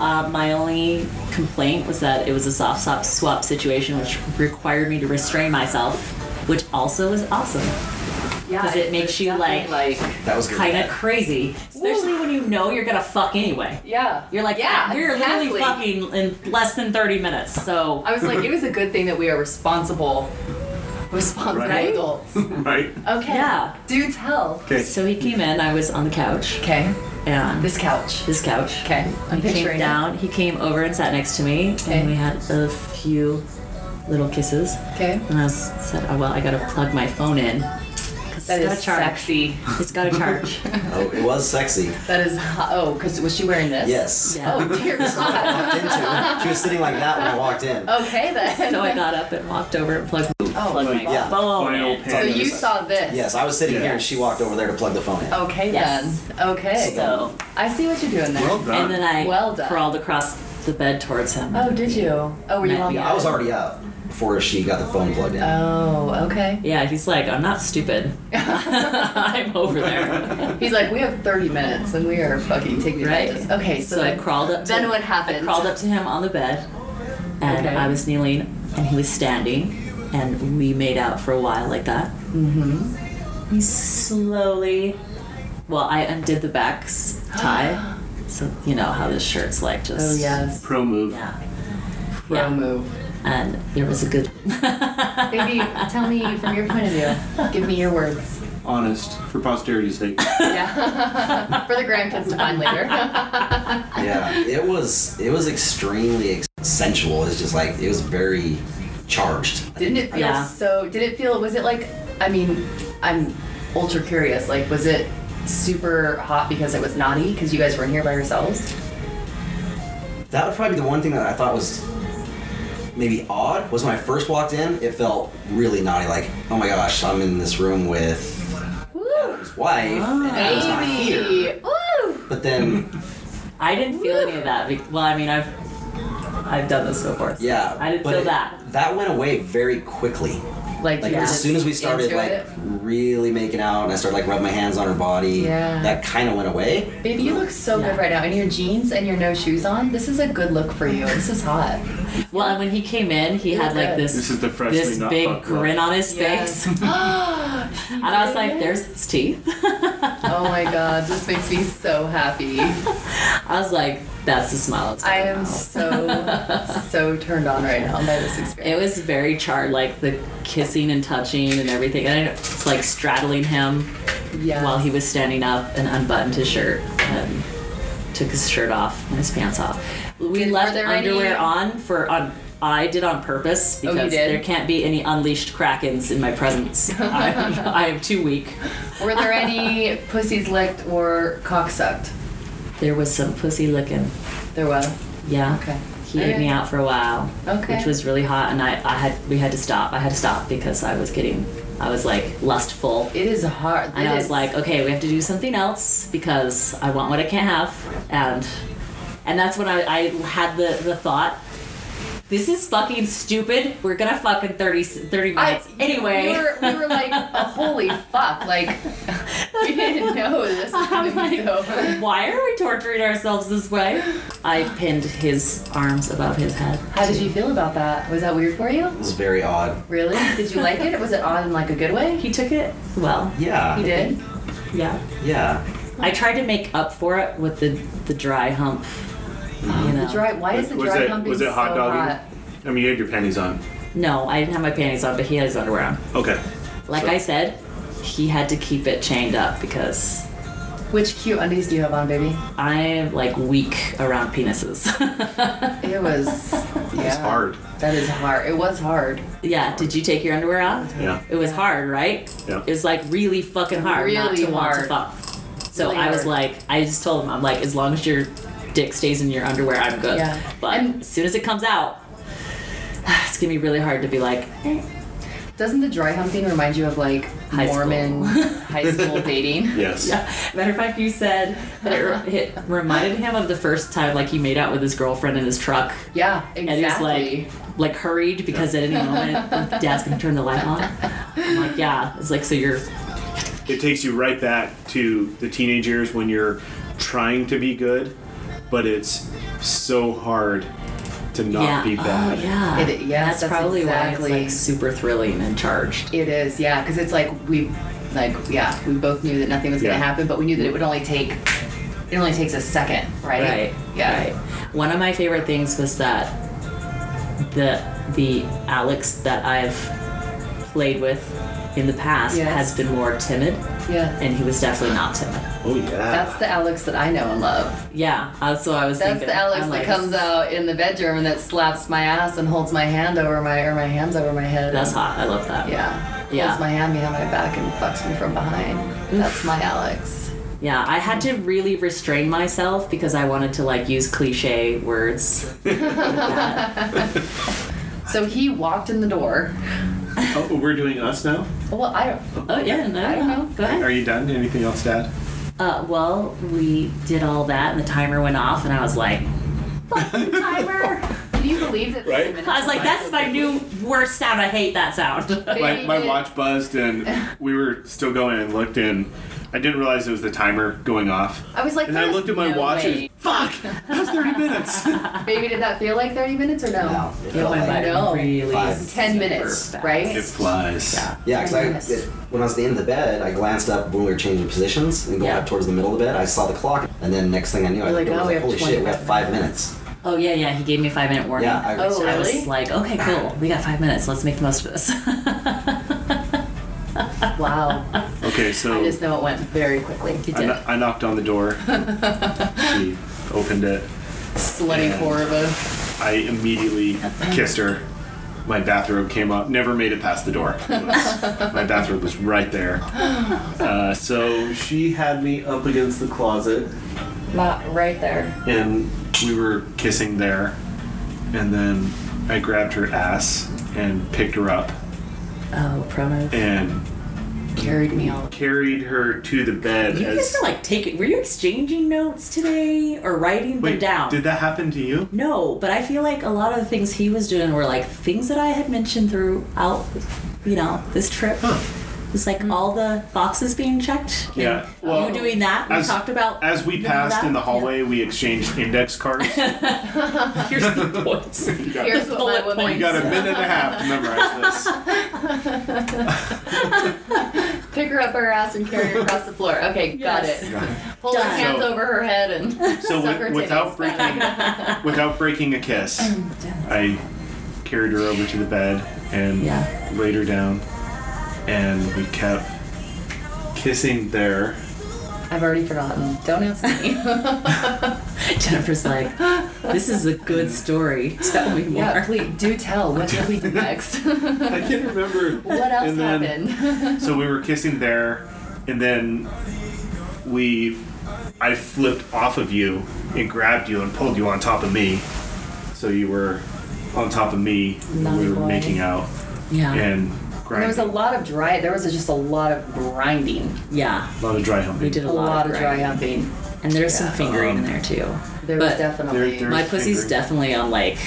Speaker 1: Uh, my only complaint was that it was a soft swap, swap situation, which required me to restrain myself, which also was awesome.
Speaker 6: Yeah,
Speaker 1: because it makes you, like-
Speaker 6: like
Speaker 5: That was.
Speaker 1: Kind of crazy, especially when you know you're gonna fuck anyway.
Speaker 6: yeah.
Speaker 1: You're like,
Speaker 6: yeah,
Speaker 1: we're
Speaker 6: exactly.
Speaker 1: literally fucking in less than 30 minutes. So
Speaker 6: I was like, it was a good thing that we are responsible, responsible
Speaker 3: Right.
Speaker 6: adults.
Speaker 3: right.
Speaker 6: Okay.
Speaker 1: Yeah.
Speaker 6: Do tell.
Speaker 3: Okay.
Speaker 1: so he came in. I was on the couch
Speaker 6: Okay.
Speaker 1: and
Speaker 6: This couch.
Speaker 1: this couch.
Speaker 6: Okay. I'm
Speaker 1: He came
Speaker 6: picturing
Speaker 1: down. He came over and sat next to me,
Speaker 6: Okay.
Speaker 1: and we had a few little kisses.
Speaker 6: Okay.
Speaker 1: And I was, said, oh, well, I gotta plug my phone in. 'Cause
Speaker 6: That
Speaker 1: it's
Speaker 6: is sexy.
Speaker 1: It's got a charge.
Speaker 5: Oh, it was sexy.
Speaker 6: That is hot. Oh, because was she wearing this?
Speaker 5: Yes.
Speaker 1: Yeah.
Speaker 6: Oh dear God.
Speaker 5: Into. She was sitting like that when I walked in.
Speaker 6: okay then.
Speaker 1: so I got up and walked over and plugged,
Speaker 6: Oh,
Speaker 1: plugged my
Speaker 5: yeah.
Speaker 1: phone
Speaker 3: Final
Speaker 1: in.
Speaker 3: pan.
Speaker 6: So you saw this.
Speaker 5: Yes, I was sitting here and she walked over there to plug the phone in.
Speaker 6: Okay
Speaker 1: Yes.
Speaker 6: then. Okay.
Speaker 1: So,
Speaker 6: I see what you're doing there.
Speaker 3: Well done.
Speaker 1: and then I
Speaker 6: Well done.
Speaker 1: crawled across the bed towards him.
Speaker 6: oh, did you? Oh, were you on the
Speaker 5: Yeah, I was already up before she got the phone plugged in.
Speaker 6: Oh, okay.
Speaker 1: Yeah, he's like, I'm not stupid. I'm over there.
Speaker 6: He's like, we have 30 minutes and we are fucking taking
Speaker 1: Right.
Speaker 6: advantage. Okay, so,
Speaker 1: So I crawled up. To,
Speaker 6: then what
Speaker 1: I
Speaker 6: happened?
Speaker 1: crawled up to him on the bed, and
Speaker 6: Okay.
Speaker 1: I was kneeling, and he was standing, and we made out for a while like that. Mm-hmm. He slowly, well, I undid the back tie, so you know how this shirt's like just.
Speaker 6: Oh yes.
Speaker 3: Pro move.
Speaker 1: Yeah.
Speaker 6: Pro
Speaker 1: Yeah.
Speaker 6: move.
Speaker 1: And there was a good.
Speaker 6: Baby, tell me from your point of view. Give me your words.
Speaker 3: Honest, for posterity's sake.
Speaker 6: Yeah. For the grandkids to find later.
Speaker 5: Yeah, it was it was extremely ex- sensual. It's just like it was very charged.
Speaker 6: Didn't it feel
Speaker 1: Yeah.
Speaker 6: so? Did it feel? Was it like? I mean, I'm ultra curious. Like, was it super hot because it was naughty because you guys were in here by yourselves?
Speaker 5: That would probably be the one thing that I thought was maybe odd was when I first walked in. It felt really naughty. Like, oh my gosh, I'm in this room with his wife, and Adam's not here.
Speaker 6: Baby. Woo!
Speaker 5: But then,
Speaker 1: I didn't feel any of that. be- Well, I mean, I've I've done this before. so
Speaker 5: yeah,
Speaker 1: I didn't feel
Speaker 5: it-
Speaker 1: that.
Speaker 5: That went away very quickly.
Speaker 6: Like,
Speaker 5: Like
Speaker 6: you were
Speaker 5: as soon as we started like
Speaker 6: it?
Speaker 5: really making out, and I started like rubbing my hands on her body.
Speaker 6: Yeah.
Speaker 5: That kind of went away.
Speaker 6: Baby, you look so
Speaker 1: Yeah.
Speaker 6: good right now. In your jeans and your no shoes on, this is a good look for you. This is hot.
Speaker 1: Well, and when he came in, he had like this
Speaker 3: This is the freshly
Speaker 1: this
Speaker 3: not
Speaker 1: big
Speaker 3: fucked look.
Speaker 1: grin on his
Speaker 6: Yes.
Speaker 1: face. and I was like, there's his teeth.
Speaker 6: Oh my god, this makes me so happy.
Speaker 1: I was like, that's the smile. It's
Speaker 6: I am so so turned on right now by this experience.
Speaker 1: It was very charred, like the kissing and touching and everything. And it's like straddling him
Speaker 6: Yeah.
Speaker 1: while he was standing up and unbuttoned his shirt and took his shirt off and his pants off. We
Speaker 6: Did-
Speaker 1: left underwear
Speaker 6: any-
Speaker 1: on for on. I did on purpose
Speaker 6: Oh,
Speaker 1: because
Speaker 6: did?
Speaker 1: there can't be any unleashed krakens in my presence. I, I am too weak.
Speaker 6: Were there any pussies licked or cock sucked?
Speaker 1: There was some pussy licking.
Speaker 6: There was.
Speaker 1: Yeah.
Speaker 6: Okay.
Speaker 1: He ate me out for a while.
Speaker 6: Okay.
Speaker 1: Which was really hot, and I, I had we had to stop. I had to stop because I was getting, I was like lustful.
Speaker 6: It is hard.
Speaker 1: And
Speaker 6: It
Speaker 1: I was
Speaker 6: is-
Speaker 1: like, okay, we have to do something else because I want what I can't have. And and that's when I, I had the, the thought, this is fucking stupid. We're gonna fuck in 30, 30
Speaker 6: I,
Speaker 1: minutes. anyway.
Speaker 6: we were, we were like, oh, holy fuck! Like, we didn't know this was gonna be
Speaker 1: like,
Speaker 6: so.
Speaker 1: why are we torturing ourselves this way? I pinned his arms above his head.
Speaker 6: How did you feel about that? Was that weird for you?
Speaker 5: It was very odd.
Speaker 6: Really? Did you like it? Was it odd in like a good way?
Speaker 1: He took it well.
Speaker 5: Yeah.
Speaker 6: He did.
Speaker 1: Yeah.
Speaker 5: Yeah.
Speaker 1: I tried to make up for it with the the dry hump. You know.
Speaker 6: The dry. Why is the
Speaker 3: Was
Speaker 6: dry
Speaker 3: it-
Speaker 6: humping
Speaker 3: was it hot
Speaker 6: so
Speaker 3: dogging?
Speaker 6: hot?
Speaker 3: I mean, you had your panties on.
Speaker 1: No, I didn't have my panties on, but he had his underwear on.
Speaker 3: Okay.
Speaker 1: Like
Speaker 3: So-
Speaker 1: I said, he had to keep it chained up because
Speaker 6: Which cute undies do you have on, baby?
Speaker 1: I'm like weak around penises.
Speaker 6: It was. Yeah.
Speaker 3: It's hard.
Speaker 6: That is hard. It was hard.
Speaker 1: yeah. Did you take your underwear off?
Speaker 3: Yeah.
Speaker 1: It was hard, right?
Speaker 3: Yeah.
Speaker 1: It was like really fucking hard not
Speaker 6: Really
Speaker 1: to want to
Speaker 6: hard.
Speaker 1: fuck. So
Speaker 6: Really
Speaker 1: I was
Speaker 6: hard.
Speaker 1: like, I just told him, I'm like, as long as your dick stays in your underwear, I'm good.
Speaker 6: Yeah.
Speaker 1: But
Speaker 6: And-
Speaker 1: as soon as it comes out, it's gonna be really hard to be like, eh.
Speaker 6: Doesn't the dry humping remind you of like
Speaker 1: High school.
Speaker 6: Mormon high school dating?
Speaker 3: Yes.
Speaker 1: Yeah. Matter of fact, you said that it, it reminded him of the first time like he made out with his girlfriend in his truck,
Speaker 6: Yeah, exactly.
Speaker 1: and he's like, like hurried because at any moment Dad's gonna turn the light on. I'm like, yeah. It's like so you're
Speaker 3: It takes you right back to the teenage years when you're trying to be good, but it's so hard to not
Speaker 1: yeah.
Speaker 3: be oh, bad.
Speaker 1: Oh, yeah.
Speaker 6: It- yes,
Speaker 1: that's,
Speaker 6: that's
Speaker 1: probably why it's like super thrilling and charged.
Speaker 6: It is, yeah, because it's like we, like, yeah, we both knew that nothing was
Speaker 3: Yeah.
Speaker 6: gonna happen, but we knew that it would only take, it only takes a second, right?
Speaker 1: Right.
Speaker 6: Yeah.
Speaker 1: Right. One of my favorite things was that the the Alex that I've played with in the past
Speaker 6: Yes.
Speaker 1: has been more timid,
Speaker 6: Yeah.
Speaker 1: and he was definitely not timid.
Speaker 3: Oh yeah.
Speaker 6: That's the Alex that I know and love.
Speaker 1: Yeah, uh, so I was
Speaker 6: That's
Speaker 1: thinking.
Speaker 6: the Alex
Speaker 1: I'm
Speaker 6: that
Speaker 1: like,
Speaker 6: comes out in the bedroom and that slaps my ass and holds my hand over my or my hands over my head.
Speaker 1: That's
Speaker 6: and-
Speaker 1: hot. I love that.
Speaker 6: Yeah.
Speaker 1: Yeah.
Speaker 6: Holds my hand behind my back and fucks me from behind. That's my Alex.
Speaker 1: Yeah, I had to really restrain myself because I wanted to like use cliche words.
Speaker 6: So he walked in the door.
Speaker 3: oh, we're doing us now.
Speaker 6: Well, I don't.
Speaker 1: Oh yeah, no,
Speaker 6: I don't know.
Speaker 1: Go ahead.
Speaker 3: Are you done? Anything else, Dad?
Speaker 1: Uh, well, we did all that, and the timer went off, and I was like, "Fuck timer!"
Speaker 6: Can you believe that?
Speaker 3: Right.
Speaker 1: I was like, "That's my new worst sound. I hate that sound."
Speaker 3: My, my watch buzzed and we were still going and looked in. I didn't realize it was the timer going off.
Speaker 6: I was like,
Speaker 3: And I looked at my
Speaker 6: no
Speaker 3: watch
Speaker 6: way."
Speaker 3: and fuck, that was 30 minutes.
Speaker 6: Baby, did that feel like 30 minutes or no?
Speaker 5: No, it
Speaker 1: It
Speaker 5: felt like
Speaker 1: by
Speaker 6: know.
Speaker 1: really
Speaker 5: Five.
Speaker 6: 10 minutes,
Speaker 1: super
Speaker 6: right?
Speaker 3: it flies.
Speaker 1: Yeah.
Speaker 5: Yeah, because I, it, when I was at the end of the bed, I glanced up when we were changing positions and going
Speaker 1: Yeah.
Speaker 5: up towards the middle of the bed. I saw the clock, and then next thing I knew, I
Speaker 6: You're
Speaker 5: looked
Speaker 6: like, "Oh,
Speaker 5: was like, holy shit, we have five minutes.
Speaker 1: Oh yeah, yeah. He gave me a five minute warning.
Speaker 5: Yeah, I,
Speaker 6: Oh,
Speaker 1: So I was like, okay, cool. We got five minutes. Let's make the most of this.
Speaker 6: Wow.
Speaker 3: Okay, so
Speaker 6: I
Speaker 3: so
Speaker 6: just know it went very quickly.
Speaker 1: He
Speaker 3: I,
Speaker 1: did.
Speaker 3: kno- I knocked on the door. she opened it.
Speaker 6: Slutty core of a.
Speaker 3: I immediately kissed her. My bathrobe came up. Never made it past the door. It was- my bathrobe was right there. Uh, so she had me up against the closet,
Speaker 6: Not right there.
Speaker 3: and we were kissing there. And then I grabbed her ass and picked her up
Speaker 1: oh, promo.
Speaker 3: and
Speaker 6: Carried me all.
Speaker 3: carried her to the bed.
Speaker 1: You
Speaker 3: as,
Speaker 1: guys are like taking. Were you exchanging notes today or writing them down?
Speaker 3: did that happen to you?
Speaker 1: No, but I feel like a lot of the things he was doing were like things that I had mentioned throughout, you know, this trip.
Speaker 3: Huh.
Speaker 1: It's like mm. all the boxes being checked.
Speaker 3: Yeah, well,
Speaker 1: you doing that? We
Speaker 3: as-
Speaker 1: talked about
Speaker 3: As we passed
Speaker 1: that?
Speaker 3: in the hallway, we exchanged index cards.
Speaker 1: Here's the points.
Speaker 3: got,
Speaker 6: Here's what my
Speaker 1: Bullet
Speaker 6: woman.
Speaker 3: you got a minute and a half to memorize this.
Speaker 6: Pick her up her ass and carry her across the floor. Okay, got
Speaker 1: Yes.
Speaker 6: it. Hold her hands
Speaker 3: So-
Speaker 6: over her head and
Speaker 3: So
Speaker 6: suck her
Speaker 3: with, without breaking, without breaking a kiss, oh, I carried her over to the bed and
Speaker 1: Yeah.
Speaker 3: laid her down, and we kept kissing there.
Speaker 6: I've already forgotten. Don't ask me.
Speaker 1: Jennifer's like, this is a good story. Tell me more.
Speaker 6: yeah, please do tell. What did we do next?
Speaker 3: I can't remember.
Speaker 6: what else
Speaker 3: And then-
Speaker 6: happened?
Speaker 3: So we were kissing there, and then we, I flipped off of you and grabbed you and pulled you on top of me. So you were on top of me. and
Speaker 6: Naughty
Speaker 3: we were
Speaker 6: boy.
Speaker 3: making out
Speaker 1: Yeah.
Speaker 3: and
Speaker 6: there was a lot of dry. There was just a lot of grinding.
Speaker 1: yeah.
Speaker 3: a lot of dry humping.
Speaker 1: We did a,
Speaker 6: A lot of dry
Speaker 1: grinding.
Speaker 6: humping.
Speaker 1: And there's some
Speaker 6: Yeah.
Speaker 1: fingering in
Speaker 3: Um,
Speaker 1: there too.
Speaker 6: There was
Speaker 1: But
Speaker 6: definitely.
Speaker 3: there-
Speaker 1: My pussy's
Speaker 3: fingering.
Speaker 1: definitely on like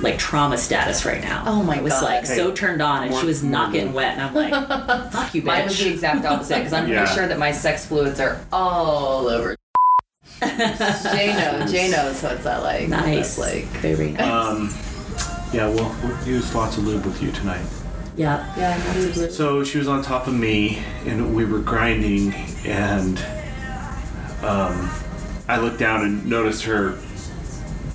Speaker 1: like trauma status right now.
Speaker 6: Oh my
Speaker 1: I was
Speaker 6: God.
Speaker 1: like so turned on and she was not getting wet and I'm like, fuck you, bitch.
Speaker 6: Mine was the exact opposite because I'm
Speaker 3: Yeah.
Speaker 6: pretty sure that my sex fluids are all over. Jay knows. Jay knows what's that like.
Speaker 1: nice.
Speaker 6: That's like.
Speaker 1: very nice.
Speaker 3: Um, yeah, well, we'll use lots of lube with you tonight.
Speaker 1: Yeah.
Speaker 6: Yeah,
Speaker 1: Absolutely.
Speaker 3: So she was on top of me, and we were grinding, and um, I looked down and noticed her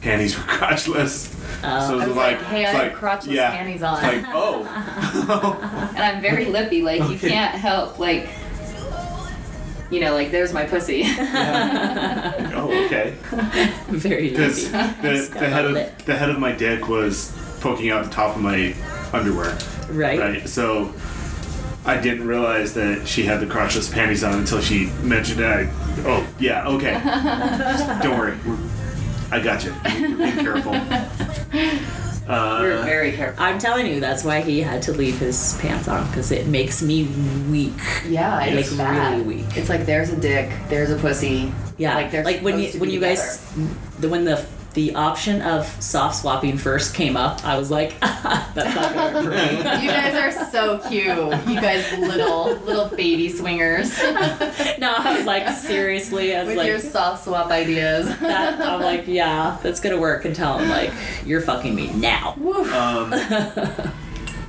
Speaker 3: panties were crotchless.
Speaker 1: Oh.
Speaker 3: so it
Speaker 6: I
Speaker 3: was,
Speaker 6: was
Speaker 3: like,
Speaker 6: like, hey, I
Speaker 3: it's
Speaker 6: have
Speaker 3: like,
Speaker 6: crotchless
Speaker 3: yeah,
Speaker 6: panties on.
Speaker 3: It's like, oh,
Speaker 6: and I'm very lippy. Like you can't help. Like. You know, like there's my pussy.
Speaker 3: oh, okay.
Speaker 1: Very
Speaker 3: Because the, the head of the head of my dick was poking out the top of my underwear,
Speaker 1: Right?
Speaker 3: right? So I didn't realize that she had the crotchless panties on until she mentioned it. I, oh, yeah, okay. Don't worry, We're, I got you. You're being careful. Uh,
Speaker 6: We're very careful.
Speaker 1: I'm telling you, that's why he had to leave his pants on because it makes me weak.
Speaker 6: Yeah, it's
Speaker 1: Like,
Speaker 6: bad.
Speaker 1: really weak.
Speaker 6: It's like there's a dick, there's a pussy.
Speaker 1: Yeah,
Speaker 6: like
Speaker 1: like when you when
Speaker 6: be
Speaker 1: you guys the when the the option of soft swapping first came up, I was like, that's not gonna work for me.
Speaker 6: You guys are so cute. You guys little little baby swingers
Speaker 1: no, I was like, seriously, I was
Speaker 6: with
Speaker 1: like,
Speaker 6: your soft swap ideas.
Speaker 1: that, I'm like, yeah, that's gonna work until I'm like, you're fucking me now.
Speaker 3: Um,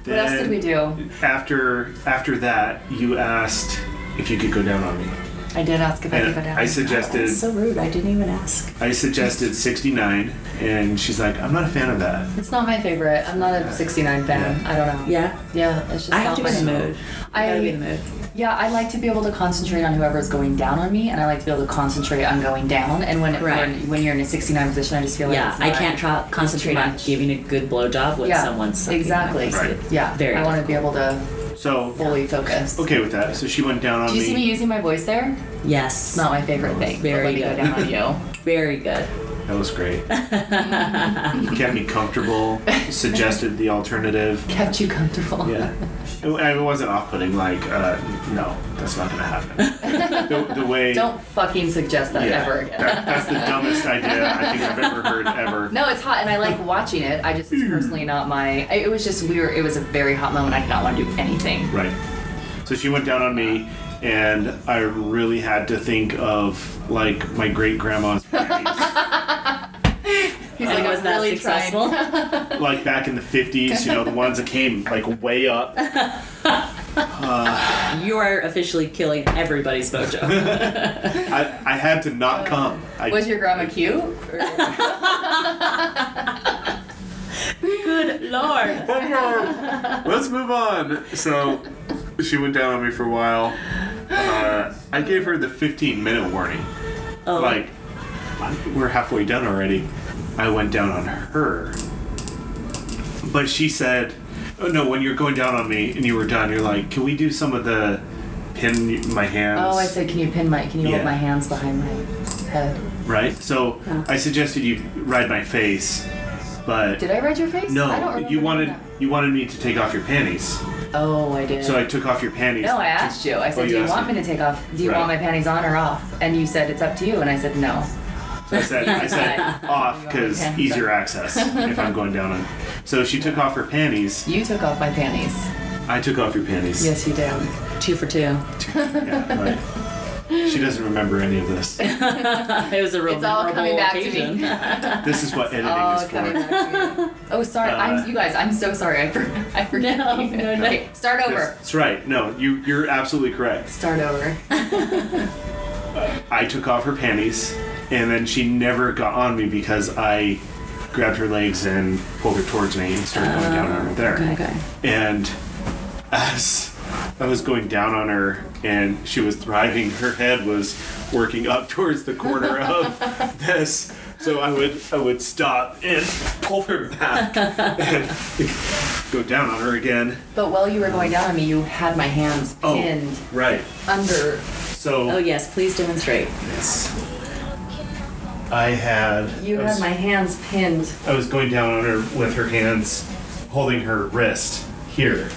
Speaker 6: What else did we do?
Speaker 3: After after that, you asked if you could go down on me.
Speaker 6: I did ask if I could
Speaker 3: And
Speaker 6: go down.
Speaker 3: I suggested
Speaker 1: That's so rude. I didn't even ask.
Speaker 3: I suggested 69, and she's like, I'm not a fan of that.
Speaker 6: It's not my favorite. I'm not a 69 fan. I don't know.
Speaker 1: Yeah,
Speaker 6: Yeah, it's just
Speaker 1: I
Speaker 6: not
Speaker 1: have to
Speaker 6: my
Speaker 1: be in the mood. I gotta be in the mood.
Speaker 6: yeah, I like to be able to concentrate on whoever's going down on me, and I like to be able to concentrate on going down. And when
Speaker 1: Right.
Speaker 6: when, when you're in a 69 position, I just feel like
Speaker 1: Yeah,
Speaker 6: it's
Speaker 1: I
Speaker 6: not
Speaker 1: can't try, concentrate on
Speaker 6: much.
Speaker 1: giving a good blowjob when
Speaker 6: Yeah,
Speaker 1: someone's sucking
Speaker 6: exactly.
Speaker 1: My
Speaker 3: Right.
Speaker 6: Yeah,
Speaker 1: Very
Speaker 6: I want to be able to
Speaker 3: So,
Speaker 6: fully focused.
Speaker 3: okay with that. So she went down on
Speaker 6: Do you
Speaker 3: me.
Speaker 6: see me using my voice there?
Speaker 1: Yes,
Speaker 6: not my favorite thing. but
Speaker 1: Very
Speaker 6: let me
Speaker 1: good.
Speaker 6: go down on you.
Speaker 1: very good.
Speaker 3: That was great. Kept me comfortable. Suggested the alternative.
Speaker 6: Kept you comfortable.
Speaker 3: Yeah. It, it wasn't off-putting. Like, uh, no, that's not gonna happen. The, the way.
Speaker 6: Don't fucking suggest that
Speaker 3: yeah,
Speaker 6: ever again.
Speaker 3: that- that's the dumbest idea I think I've ever heard ever.
Speaker 6: No, it's hot, and I like watching it. I just it's personally not my. It was just we were. It was a very hot moment. I did not want to do anything.
Speaker 3: Right. So she went down on me, and I really had to think of like my great grandma's.
Speaker 6: He's
Speaker 1: And
Speaker 6: like,
Speaker 1: was
Speaker 6: I'm
Speaker 1: that
Speaker 6: really
Speaker 1: successful?
Speaker 3: like back in the 50s, you know, the ones that came like way up.
Speaker 1: You are officially killing everybody's mojo.
Speaker 3: I, I had to not uh, come. I,
Speaker 6: Was your grandma cute?
Speaker 1: Good lord.
Speaker 3: Let's move on. So she went down on me for a while. Uh, I gave her the 15 minute warning.
Speaker 1: Oh,
Speaker 3: Like, we're halfway done already. I went down on her. But she said, oh no, when you're going down on me and you were done, you're like, can we do some of the pin my hands?
Speaker 6: Oh, I said, can you pin my? Can you
Speaker 3: Yeah.
Speaker 6: hold my hands behind my head?
Speaker 3: Right? So I suggested you ride my face, but
Speaker 6: Did I ride your face? I don't
Speaker 3: no, you wanted
Speaker 6: that.
Speaker 3: you wanted me to take off your panties.
Speaker 6: Oh, I did.
Speaker 3: So I took off your panties.
Speaker 6: no, I asked you. I oh, said,
Speaker 3: Oh,
Speaker 6: "Do you want me to take off? Do you
Speaker 3: Right.
Speaker 6: want my panties on or off?" And you said, "It's up to you." And I said, "No."
Speaker 3: I said I said off because easier access if I'm going down on. So she took off her panties.
Speaker 6: You took off my panties.
Speaker 3: I took off your panties.
Speaker 6: Yes, you did.
Speaker 1: Two for two.
Speaker 3: Yeah, right. She doesn't remember any of this.
Speaker 1: It was a real
Speaker 6: It's all coming
Speaker 1: memorable
Speaker 6: back to me.
Speaker 1: occasion.
Speaker 3: This is what editing
Speaker 6: Oh,
Speaker 3: is
Speaker 6: coming
Speaker 3: for.
Speaker 6: back to me. Oh, sorry.
Speaker 3: Uh,
Speaker 6: I'm you guys. I'm so sorry. I for, I forget.
Speaker 1: No,
Speaker 6: you.
Speaker 1: no, no.
Speaker 6: Okay, start over.
Speaker 3: That's right. No, you you're absolutely correct.
Speaker 6: Start over.
Speaker 3: I took off her panties, and then she never got on me because I grabbed her legs and pulled her towards me and started going down on her there.
Speaker 1: Okay.
Speaker 3: And as I was going down on her and she was thriving, her head was working up towards the corner of this. So I would I would stop and pull her back and go down on her again.
Speaker 6: But while you were going down on me, you had my hands
Speaker 3: Oh,
Speaker 6: pinned
Speaker 3: right.
Speaker 6: under.
Speaker 3: So
Speaker 1: Oh yes, please demonstrate.
Speaker 3: yes. I had
Speaker 6: You
Speaker 3: I was,
Speaker 6: had my hands pinned.
Speaker 3: I was going down on her with her hands holding her wrist here.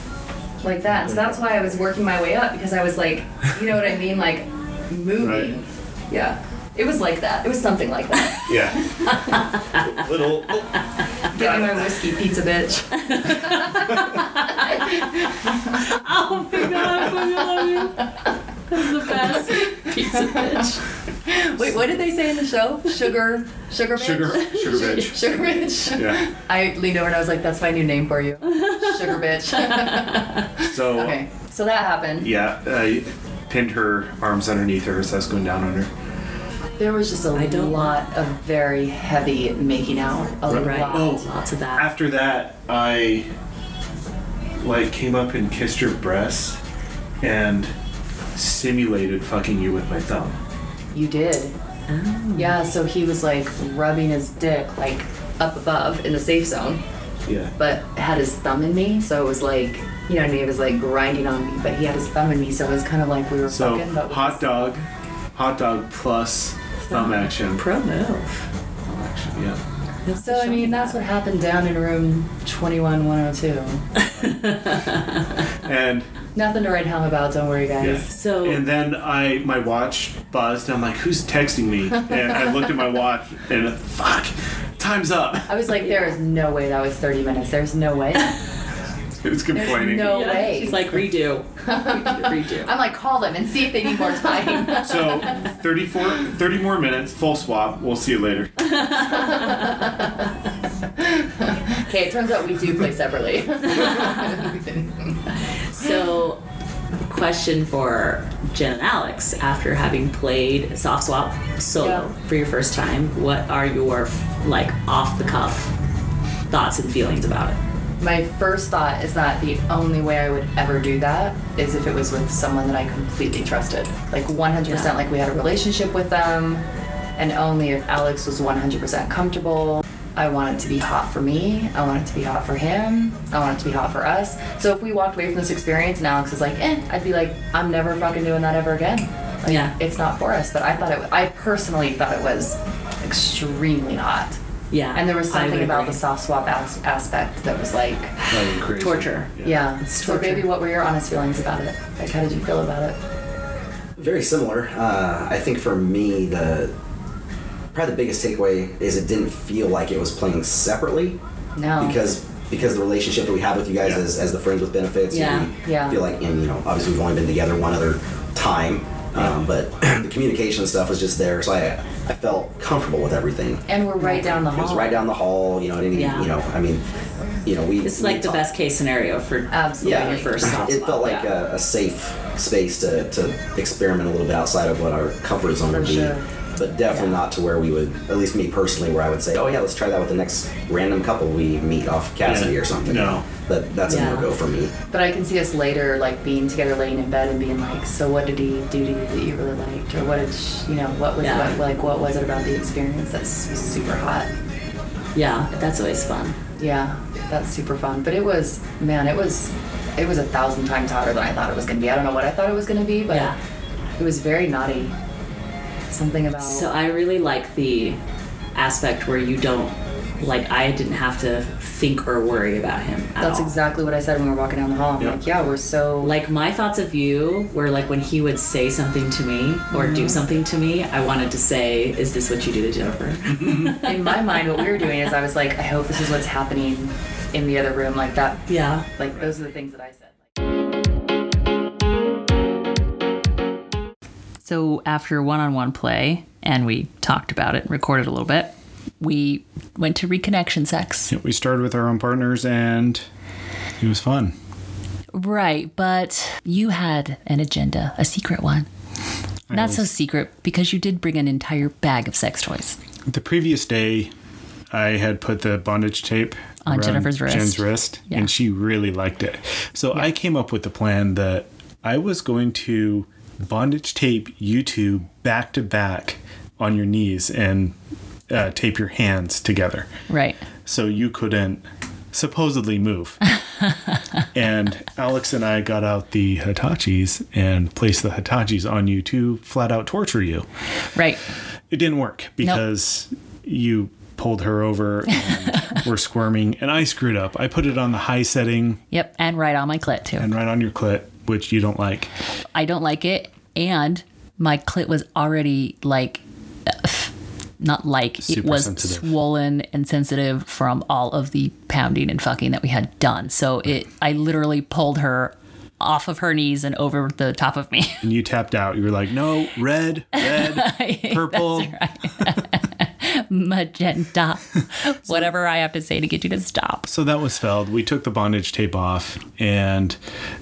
Speaker 6: Like that. So that's why I was working my way up because I was like, you know what I mean, like moving. Yeah. It was like that. It was something like that.
Speaker 3: Yeah. Little oh,
Speaker 6: Give me my whiskey, pizza bitch.
Speaker 1: Oh my god, I fucking love you. That's the best. Pizza bitch.
Speaker 6: Wait, what did they say in the show? Sugar, sugar bitch.
Speaker 3: sugar sugar bitch.
Speaker 6: Sugar bitch.
Speaker 3: Yeah.
Speaker 6: I leaned over and I was like, "That's my new name for you, sugar bitch."
Speaker 3: So
Speaker 6: okay, so that happened.
Speaker 3: yeah, I pinned her arms underneath her as I was going down on her.
Speaker 6: There was just a
Speaker 1: I don't-
Speaker 6: lot of very heavy making out. A
Speaker 1: Right.
Speaker 6: lot.
Speaker 3: Oh.
Speaker 1: Lots of that.
Speaker 3: After that, I like came up and kissed her breasts and simulated fucking you with my thumb.
Speaker 6: You did.
Speaker 1: Oh.
Speaker 6: Yeah. So he was like rubbing his dick like up above in the safe zone,
Speaker 3: Yeah.
Speaker 6: but had his thumb in me. So it was like, you know, what I mean? it was like grinding on me, but he had his thumb in me. So it was kind of like we were
Speaker 3: So
Speaker 6: fucking. But
Speaker 3: hot
Speaker 6: his-
Speaker 3: dog, hot dog plus thumb action.
Speaker 1: Pro move.
Speaker 3: Thumb action. Yeah.
Speaker 6: So I mean, that's what happened down in room 21102.
Speaker 3: And
Speaker 6: Nothing to write home about. Don't worry, guys.
Speaker 3: yeah.
Speaker 1: So
Speaker 3: And then I my watch buzzed. I'm like, who's texting me? And I looked at my watch and fuck, time's up.
Speaker 6: I was like, there is no way that was 30 minutes. There's no way.
Speaker 3: It was complaining.
Speaker 6: no-
Speaker 1: Yeah,
Speaker 6: way.
Speaker 1: She's like redo. redo. redo.
Speaker 6: I'm like, call them and see if they need more time.
Speaker 3: So 34, 30 more minutes, full swap. We'll see you later.
Speaker 6: okay, it turns out we do play separately.
Speaker 1: So, question for Jen and Alex: After having played soft swap solo
Speaker 6: Yeah.
Speaker 1: for your first time, what are your like off the cuff thoughts and feelings about it?
Speaker 6: My first thought is that the only way I would ever do that is if it was with someone that I completely trusted. Like 100%
Speaker 1: Yeah.
Speaker 6: like we had a relationship with them, and only if Alex was 100% comfortable. I want it to be hot for me. I want it to be hot for him. I want it to be hot for us. So if we walked away from this experience and Alex is like, eh, I'd be like, I'm never fucking doing that ever again. Like,
Speaker 1: Yeah.
Speaker 6: It's not for us. But I thought it, I personally thought it was extremely hot.
Speaker 1: Yeah,
Speaker 6: And there was something about
Speaker 1: agree.
Speaker 6: the soft swap as- aspect that was like,
Speaker 3: crazy.
Speaker 1: torture.
Speaker 6: yeah.
Speaker 1: It's
Speaker 6: So,
Speaker 1: torture.
Speaker 6: baby, what were your honest feelings about it? Like, how did you feel about it?
Speaker 5: Very similar. Uh, I think for me, the probably the biggest takeaway is it didn't feel like it was playing separately
Speaker 6: No.
Speaker 5: because because the relationship that we have with you guys
Speaker 3: Yeah.
Speaker 5: as, as the friends with benefits.
Speaker 1: Yeah.
Speaker 5: We
Speaker 6: Yeah.
Speaker 5: feel like, and you know, obviously we've only been together one other time, um, but the communication stuff was just there, so I I felt comfortable with everything.
Speaker 6: and we're right down the hall.
Speaker 5: It was right down the hall. You know, it didn't,
Speaker 1: Yeah.
Speaker 5: you know, I mean, you know, we.
Speaker 1: It's
Speaker 5: we
Speaker 1: like the
Speaker 5: talked-
Speaker 1: best case scenario for
Speaker 6: Absolutely.
Speaker 1: doing your first soft
Speaker 5: it felt like
Speaker 1: yeah.
Speaker 5: a, a safe space to, to experiment a little bit outside of what our comfort zone
Speaker 6: For
Speaker 5: would be.
Speaker 6: sure.
Speaker 5: But definitely not to where we would, at least me personally, where I would say, oh yeah, let's try that with the next random couple we meet off Kasidie
Speaker 3: Yeah.
Speaker 5: or something.
Speaker 3: No.
Speaker 5: That, that's
Speaker 1: Yeah.
Speaker 5: a no go for me.
Speaker 6: But I can see us later, like being together, laying in bed, and being like, "So what did he do to you that you really liked, or what did sh- you know? What was
Speaker 1: Yeah.
Speaker 6: what, like? What was it about the experience that's super hot?
Speaker 1: yeah, that's always fun.
Speaker 6: Yeah, that's super fun. But it was, man, it was, it was a thousand times hotter than I thought it was gonna be. I don't know what I thought it was gonna be, but
Speaker 1: Yeah.
Speaker 6: it was very naughty. Something about
Speaker 1: So I really like the aspect where you don't like I didn't have to think or worry about him.
Speaker 6: That's
Speaker 1: all.
Speaker 6: exactly what I said when we were walking down the hall. I'm like, yeah, we're so
Speaker 1: like my thoughts of you were like when he would say something to me or
Speaker 6: mm-hmm.
Speaker 1: do something to me, I wanted to say, "Is this what you do to Jennifer?"
Speaker 6: in my mind, what we were doing is I was like, I hope this is what's happening in the other room, like that.
Speaker 1: Yeah,
Speaker 6: like those are the things that I said.
Speaker 1: So after one-on-one play, and we talked about it and recorded a little bit we went to reconnection sex.
Speaker 3: We started with our own partners and it was fun.
Speaker 1: Right, but you had an agenda, a secret one. Not so secret because you did bring an entire bag of sex toys.
Speaker 3: The previous day, I had put the bondage tape
Speaker 1: On Jennifer's wrist.
Speaker 3: Jen's wrist,
Speaker 1: Yeah.
Speaker 3: and she really liked it. So I came up with the plan that I was going to bondage tape you two back to back on your knees and uh, tape your hands together,
Speaker 1: Right.
Speaker 3: so you couldn't supposedly move. and Alex and I got out the Hitachis and placed the Hitachis on you to flat out torture you.
Speaker 1: Right.
Speaker 3: It didn't work because you pulled her over and were squirming, and I screwed up. I put it on the high setting
Speaker 1: Yep, and right on my clit too.
Speaker 3: and right on your clit, which you don't like.
Speaker 1: I don't like it, and my clit was already like, not like it was
Speaker 3: sensitive.
Speaker 1: swollen and sensitive from all of the pounding and fucking that we had done. So it, I literally pulled her off of her knees and over the top of me.
Speaker 3: And you tapped out. You were like, no, red, red, purple.
Speaker 1: Magenta, whatever I have to say to get you to stop.
Speaker 3: So that was failed. We took the bondage tape off, and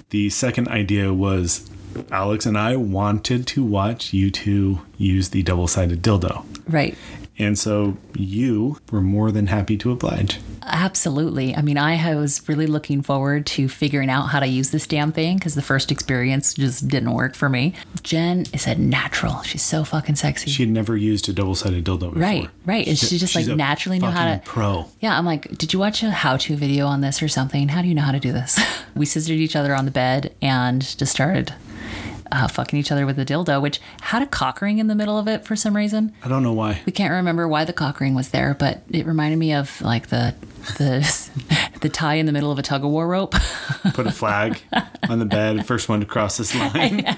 Speaker 3: the second idea was Alex and I wanted to watch you two use the double sided dildo.
Speaker 1: Right.
Speaker 3: And so you were more than happy to oblige.
Speaker 1: Absolutely. I mean, I was really looking forward to figuring out how to use this damn thing because the first experience just didn't work for me. Jen is a natural. She's so fucking sexy.
Speaker 3: She had never used a double sided dildo before.
Speaker 1: right, right. And she just like naturally knew how to.
Speaker 3: Pro.
Speaker 1: Yeah, I'm like, did you watch a how to video on this or something? How do you know how to do this? we scissored each other on the bed and just started uh, fucking each other with the dildo, which had a cock ring in the middle of it for some reason.
Speaker 3: I don't know why.
Speaker 1: We can't remember why the cock ring was there, but it reminded me of like the the the tie in the middle of a tug of war rope.
Speaker 3: Put a flag on the bed. First one to cross this line.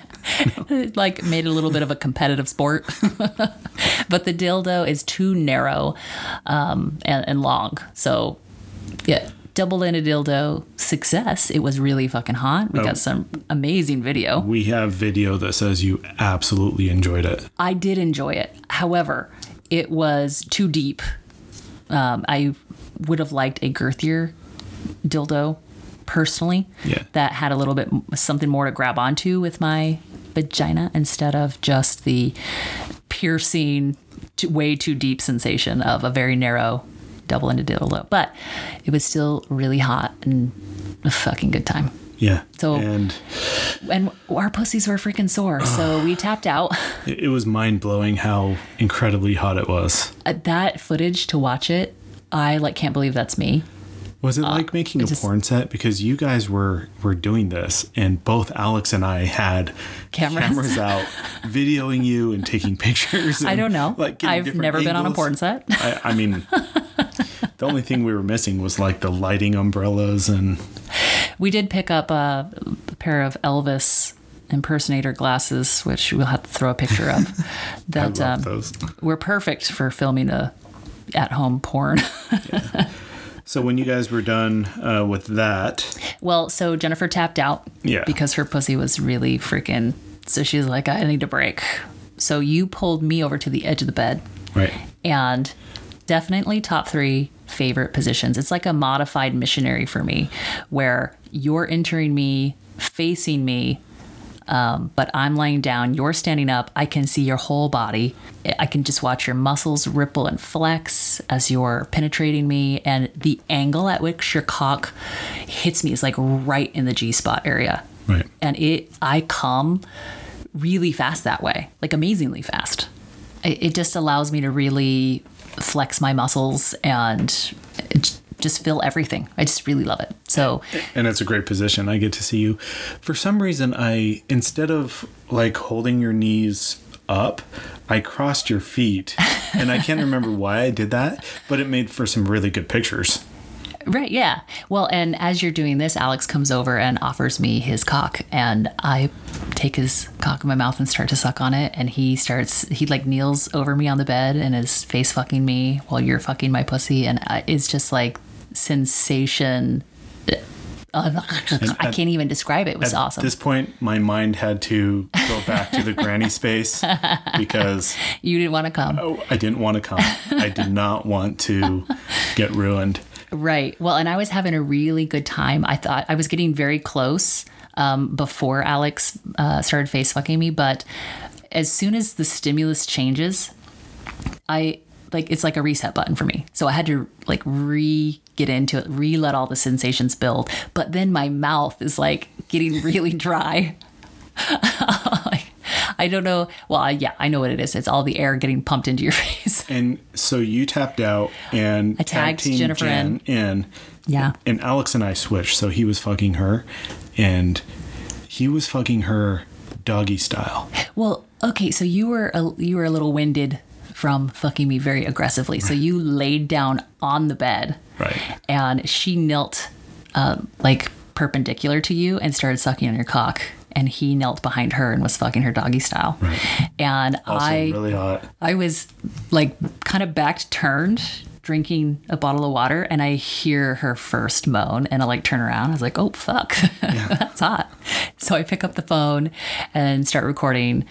Speaker 1: It, like made it a little bit of a competitive sport. but the dildo is too narrow um, and, and long. So yeah, double ended dildo success. It was really fucking hot. We got some amazing video.
Speaker 3: We have video that says you absolutely enjoyed it.
Speaker 1: I did enjoy it. However, it was too deep. Um, I would have liked a girthier dildo personally
Speaker 3: Yeah.
Speaker 1: that had a little bit something more to grab onto with my vagina instead of just the piercing way too deep sensation of a very narrow double-ended dildo but it was still really hot and a fucking good time
Speaker 3: Yeah.
Speaker 1: So-
Speaker 3: and
Speaker 1: and our pussies were freaking sore so we tapped out
Speaker 3: it it was mind blowing how incredibly hot it was.
Speaker 1: Uh, that footage to watch it i like can't believe that's me
Speaker 3: Was it like making a
Speaker 1: Uh, just-
Speaker 3: porn set? Because you guys were were doing this, and both Alex and I had
Speaker 1: Cameras.
Speaker 3: out, videoing you and taking pictures.
Speaker 1: i don't know
Speaker 3: Like
Speaker 1: i've never been on a porn set
Speaker 3: I, I mean, the only thing we were missing was like the lighting umbrellas and
Speaker 1: we did pick up a, a pair of elvis impersonator glasses which we'll have to throw a picture of
Speaker 3: I
Speaker 1: that
Speaker 3: love
Speaker 1: um,
Speaker 3: those.
Speaker 1: were perfect for filming a at-home porn
Speaker 3: So when you guys were done uh, with that,
Speaker 1: well so jennifer tapped out
Speaker 3: Yeah.
Speaker 1: because her pussy was really freaking so she's like i need a break so you pulled me over to the edge of the bed
Speaker 3: right?
Speaker 1: and definitely top three favorite positions. It's like a modified missionary for me, where you're entering me, facing me, um, but I'm laying down, you're standing up. I can see your whole body. I can just watch your muscles ripple and flex as you're penetrating me, and the angle at which your cock hits me is like right in the G spot area.
Speaker 3: Right.
Speaker 1: And it, I come really fast that way, like amazingly fast. It, it just allows me to really flex my muscles and just feel everything. I just really love it. So
Speaker 3: and it's a great position. I get to see you. For some reason, I instead of like holding your knees up, I crossed your feet, and I can't remember why I did that, but it made for some really good pictures.
Speaker 1: Right, yeah. Well, and as you're doing this, Alex comes over and offers me his cock, and I take his cock in my mouth and start to suck on it. And he starts, he like kneels over me on the bed and is face fucking me while you're fucking my pussy, and I- it's just like sensation uh, I can't even describe it. It was
Speaker 3: At
Speaker 1: awesome.
Speaker 3: At this point, my mind had to go back to the granny space because
Speaker 1: you didn't want to come.
Speaker 3: oh, I didn't want to come. I did not want to get ruined.
Speaker 1: Right. Well, and I was having a really good time. I thought I was getting very close um, before Alex uh, started face fucking me, but as soon as the stimulus changes, I like it's like a reset button for me. So I had to like re get into it, re let all the sensations build. But then my mouth is like getting really dry. I don't know. Well, I, yeah, I know what it is. It's all the air getting pumped into your face.
Speaker 3: And so you tapped out and
Speaker 1: I tagged Jennifer
Speaker 3: Jen in.
Speaker 1: Yeah.
Speaker 3: And Alex and I switched. So he was fucking her and he was fucking her doggy style.
Speaker 1: Well, okay, so you were a, you were a little winded from fucking me very aggressively. So you laid down on the bed,
Speaker 3: Right.
Speaker 1: and she knelt um, like perpendicular to you and started sucking on your cock. And he knelt behind her and was fucking her doggy style. And
Speaker 3: Also
Speaker 1: I
Speaker 3: really hot.
Speaker 1: I was like kind of back turned, drinking a bottle of water, and I hear her first moan, and I like turn around. I was like, "Oh fuck, that's hot." So I pick up the phone and start recording,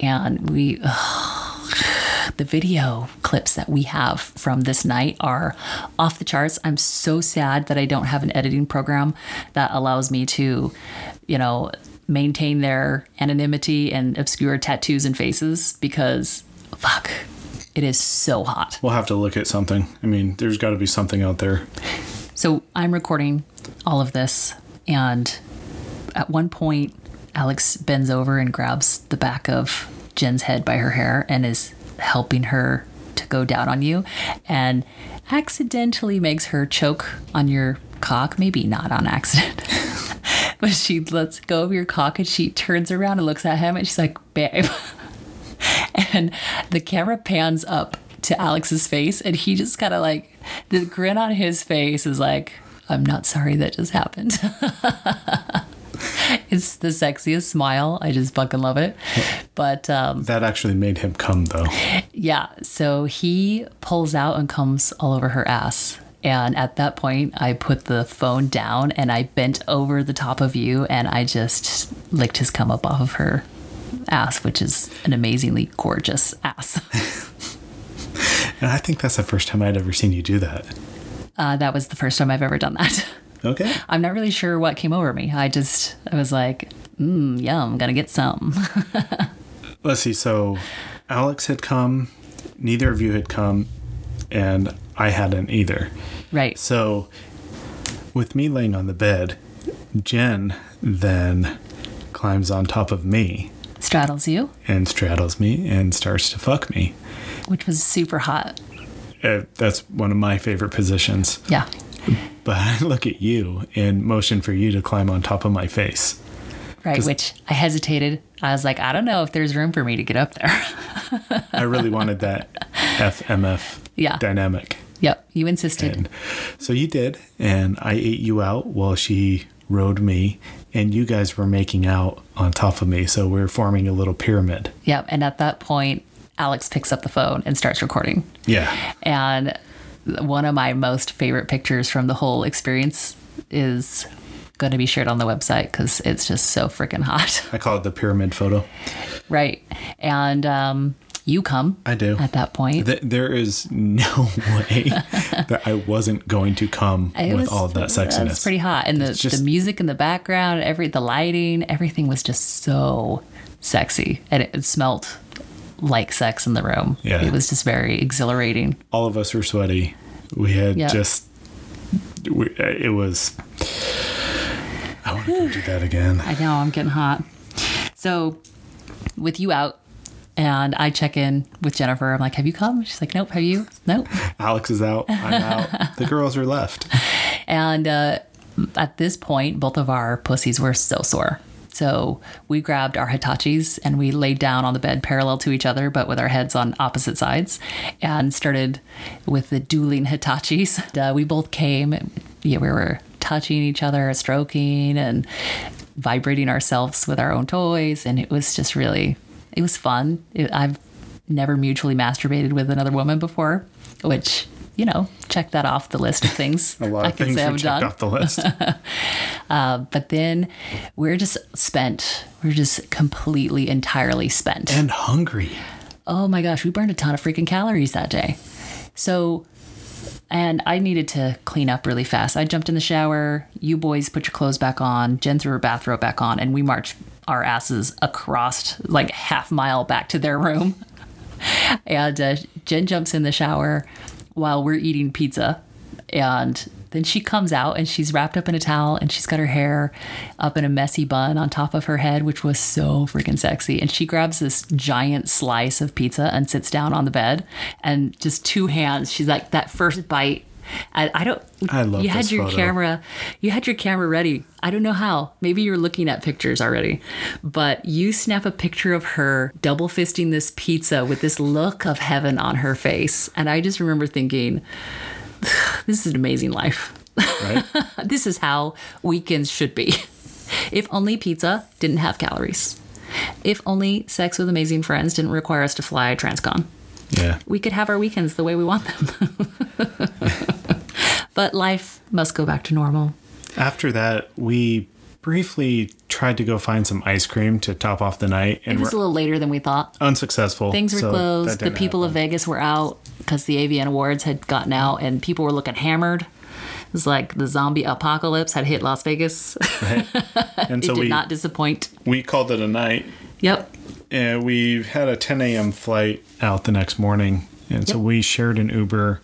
Speaker 1: and we. the video clips that we have from this night are off the charts. I'm so sad that I don't have an editing program that allows me to, you know, maintain their anonymity and obscure tattoos and faces because fuck, it is so hot.
Speaker 3: We'll have to look at something. I mean, there's got to be something out there.
Speaker 1: So I'm recording all of this, and at one point, Alex bends over and grabs the back of Jen's head by her hair and is helping her to go down on you, and accidentally makes her choke on your cock. Maybe not on accident. but she lets go of your cock and she turns around and looks at him and she's like, babe. and the camera pans up to Alex's face, and he just kind of like the grin on his face is like, I'm not sorry that just happened. it's the sexiest smile. I just fucking love it. But um,
Speaker 3: That actually made him come, though.
Speaker 1: yeah, so he pulls out and comes all over her ass. And at that point, I put the phone down and I bent over the top of you and I just licked his cum up off of her ass, which is an amazingly gorgeous ass.
Speaker 3: And I think that's the first time I'd ever seen you do that.
Speaker 1: Uh, that was the first time I've ever done that.
Speaker 3: Okay.
Speaker 1: I'm not really sure what came over me. I just, I was like, mmm, yum, gonna get some.
Speaker 3: Let's see. So Alex had come, neither of you had come, and I hadn't either.
Speaker 1: right.
Speaker 3: So with me laying on the bed, Jen then climbs on top of me
Speaker 1: Straddles you,
Speaker 3: and straddles me and starts to fuck me.
Speaker 1: which was super hot.
Speaker 3: Uh, that's one of my favorite positions.
Speaker 1: Yeah.
Speaker 3: But I look at you and motion for you to climb on top of my face.
Speaker 1: Right, Which I hesitated. I was like, I don't know if there's room for me to get up there.
Speaker 3: I really wanted that FMF
Speaker 1: Yeah.
Speaker 3: dynamic.
Speaker 1: Yep. You insisted.
Speaker 3: And so you did, and I ate you out while she rode me, and you guys were making out on top of me. So we are forming a little pyramid.
Speaker 1: Yep. And at that point, Alex picks up the phone and starts recording.
Speaker 3: Yeah.
Speaker 1: And one of my most favorite pictures from the whole experience is going to be shared on the website because it's just so freaking hot.
Speaker 3: I call it the pyramid photo.
Speaker 1: right. And um, you come.
Speaker 3: I do.
Speaker 1: At that point.
Speaker 3: Th- there is no way that I wasn't going to come
Speaker 1: It
Speaker 3: with
Speaker 1: was-
Speaker 3: all of that sexiness.
Speaker 1: was pretty hot, and the,
Speaker 3: just-
Speaker 1: the music in the background, every the lighting, everything was just so sexy, and it, it smelt like sex in the room.
Speaker 3: Yeah.
Speaker 1: it was just very exhilarating.
Speaker 3: all of us were sweaty. We had
Speaker 1: Yeah.
Speaker 3: just. We, uh, it was. I want to do that again.
Speaker 1: I know I'm getting hot. So, with you out, and I check in with Jennifer. I'm like, "Have you come?" She's like, "Nope." Have you? Nope.
Speaker 3: Alex is out. I'm out. the girls are left.
Speaker 1: And uh, at this point, both of our pussies were so sore. So we grabbed our Hitachis and we laid down on the bed parallel to each other, but with our heads on opposite sides, and started with the dueling Hitachis. And, uh, we both came. Yeah, we were touching each other, stroking, and vibrating ourselves with our own toys, and it was just really, it was fun. It, I've never mutually masturbated with another woman before, which you know, check that off the list of things
Speaker 3: A lot
Speaker 1: I
Speaker 3: of things
Speaker 1: say I've
Speaker 3: checked
Speaker 1: done.
Speaker 3: off the list.
Speaker 1: Uh, but then we're just spent. We're just completely, entirely spent.
Speaker 3: and hungry.
Speaker 1: oh my gosh, we burned a ton of freaking calories that day. So, and I needed to clean up really fast. I jumped in the shower. You boys put your clothes back on. Jen threw her bathrobe back on, and we marched our asses across like half mile back to their room. And uh, Jen jumps in the shower while we're eating pizza. And then she comes out and she's wrapped up in a towel and she's got her hair up in a messy bun on top of her head, which was so freaking sexy. And she grabs this giant slice of pizza and sits down on the bed and just two hands. She's like, that first bite. I, I don't.
Speaker 3: I love
Speaker 1: You had
Speaker 3: this
Speaker 1: your
Speaker 3: photo.
Speaker 1: camera. You had your camera ready. I don't know how. Maybe you're looking at pictures already, but you snap a picture of her double fisting this pizza with this look of heaven on her face, and I just remember thinking, "This is an amazing life.
Speaker 3: Right?
Speaker 1: This is how weekends should be. If only pizza didn't have calories. If only sex with amazing friends didn't require us to fly transcon."
Speaker 3: yeah.
Speaker 1: we could have our weekends the way we want them. but life must go back to normal.
Speaker 3: After that, we briefly tried to go find some ice cream to top off the night, And It
Speaker 1: was a little later than we thought.
Speaker 3: unsuccessful.
Speaker 1: Things were
Speaker 3: so
Speaker 1: closed. The people of. Vegas were out because the AVN Awards had gotten out and people were looking hammered. It was like the zombie apocalypse had hit Las Vegas.
Speaker 3: and
Speaker 1: it
Speaker 3: so
Speaker 1: did
Speaker 3: we
Speaker 1: not disappoint.
Speaker 3: we called it a night.
Speaker 1: Yep.
Speaker 3: And we had a 10 a.m. flight out the next morning, and so we shared an Uber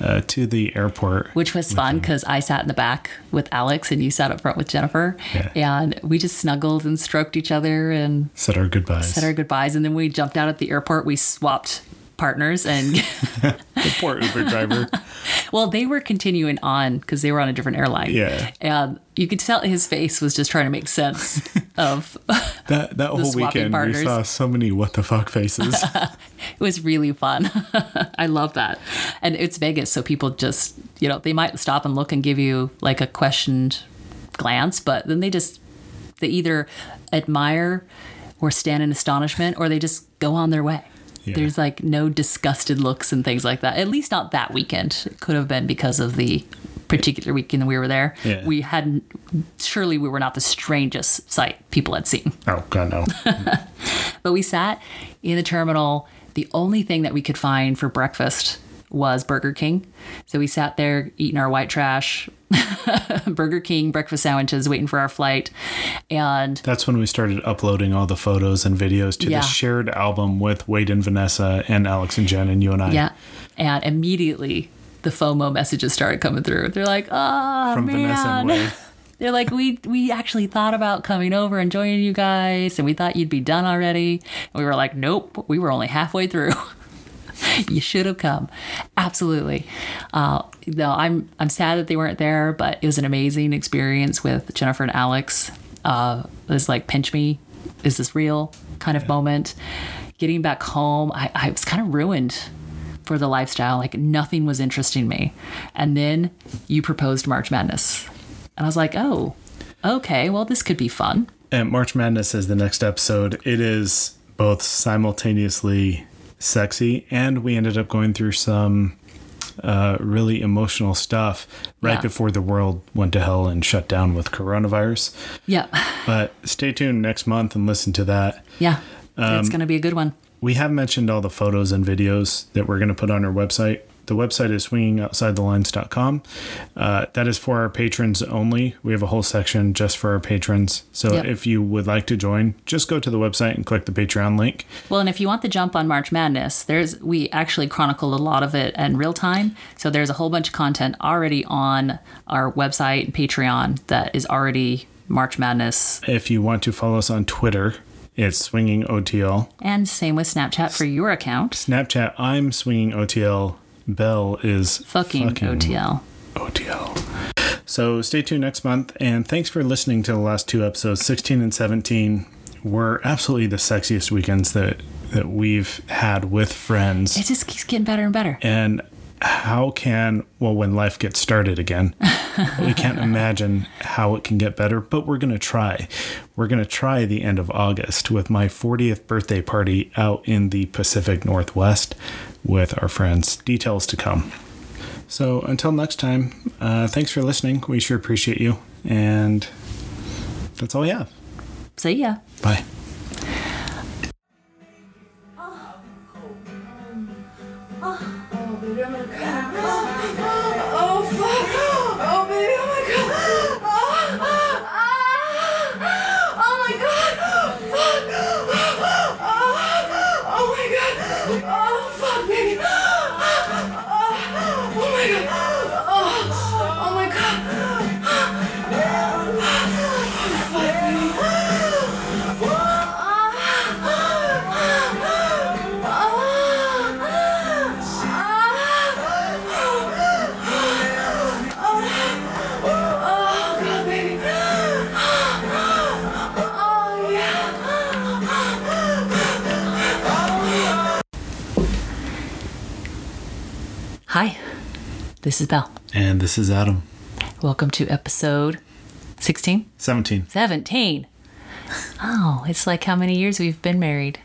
Speaker 3: uh, to the airport.
Speaker 1: Which was fun because I sat in the back with Alex and you sat up front with Jennifer.
Speaker 3: Yeah.
Speaker 1: And we just snuggled and stroked each other and
Speaker 3: Said our goodbyes.
Speaker 1: said our goodbyes. And then we jumped out at the airport. We swapped partners and
Speaker 3: the poor Uber driver.
Speaker 1: Well, they were continuing on because they were on a different airline.
Speaker 3: Yeah.
Speaker 1: And you could tell his face was just trying to make sense of
Speaker 3: That that whole weekend,
Speaker 1: partners.
Speaker 3: we saw so many what the fuck faces.
Speaker 1: it was really fun. I love that. And it's Vegas, so people just, you know, they might stop and look and give you like a questioned glance, but then they just they either admire or stand in astonishment or they just go on their way.
Speaker 3: Yeah.
Speaker 1: There's like no disgusted looks and things like that. At least not that weekend. It could have been because of the particular weekend that we were there.
Speaker 3: Yeah.
Speaker 1: We hadn't surely we were not the strangest sight people had seen.
Speaker 3: oh god no.
Speaker 1: But we sat in the terminal. The only thing that we could find for breakfast was Burger King. So we sat there eating our white trash, Burger King breakfast sandwiches, waiting for our flight. And
Speaker 3: That's when we started uploading all the photos and videos to
Speaker 1: Yeah.
Speaker 3: the shared album with Wade and Vanessa and Alex and Jen and you and I.
Speaker 1: yeah, and immediately the FOMO messages started coming through. They're like, oh,
Speaker 3: From
Speaker 1: man.
Speaker 3: Vanessa and Wade.
Speaker 1: They're like, we we actually thought about coming over and joining you guys, and we thought you'd be done already. And we were like, nope, we were only halfway through. you should have come, absolutely. Uh, no, I'm I'm sad that they weren't there, but it was an amazing experience with Jennifer and Alex. Uh, it was like pinch me, is this real kind of moment. Getting back home, I, I was kind of ruined for the lifestyle. Like nothing was interesting me. And then you proposed March Madness. And I was like, oh, okay, well, this could be fun.
Speaker 3: And March Madness is the next episode. It is both simultaneously sexy and we ended up going through some uh, really emotional stuff right
Speaker 1: Yeah.
Speaker 3: before the world went to hell and shut down with coronavirus.
Speaker 1: Yeah.
Speaker 3: But stay tuned next month and listen to that.
Speaker 1: Yeah.
Speaker 3: Um,
Speaker 1: it's going to be a good one.
Speaker 3: We have mentioned all the photos and videos that we're going to put on our website. The website is swingingoutsidethelines.com. Uh, that is for our patrons only. We have a whole section just for our patrons. So
Speaker 1: Yep.
Speaker 3: if you would like to join, just go to the website and click the Patreon link.
Speaker 1: Well, and if you want the jump on March Madness, there's we actually chronicled a lot of it in real time. So there's a whole bunch of content already on our website and Patreon that is already March Madness.
Speaker 3: If you want to follow us on Twitter, it's swinging OTL.
Speaker 1: And same with Snapchat for your account.
Speaker 3: Snapchat, I'm swinging OTL. Belle is
Speaker 1: Fucking, OTL.
Speaker 3: OTL. So stay tuned next month, and thanks for listening to the last two episodes, 16 and 17. Were absolutely the sexiest weekends that that we've had with friends.
Speaker 1: It just keeps getting better and better.
Speaker 3: and how can well when life gets started again we can't imagine how it can get better but we're going to try we're going to try the end of august with my 40th birthday party out in the pacific northwest with our friends details to come So until next time, uh, thanks for listening. We sure appreciate you. And that's all we have.
Speaker 7: See ya.
Speaker 3: Bye.
Speaker 1: Oh fuck! Oh baby! Oh my
Speaker 7: Hi, this is Belle.
Speaker 3: And this is Adam.
Speaker 7: Welcome to episode 16?
Speaker 3: 17.
Speaker 7: 17. Oh, it's like how many years we've been married.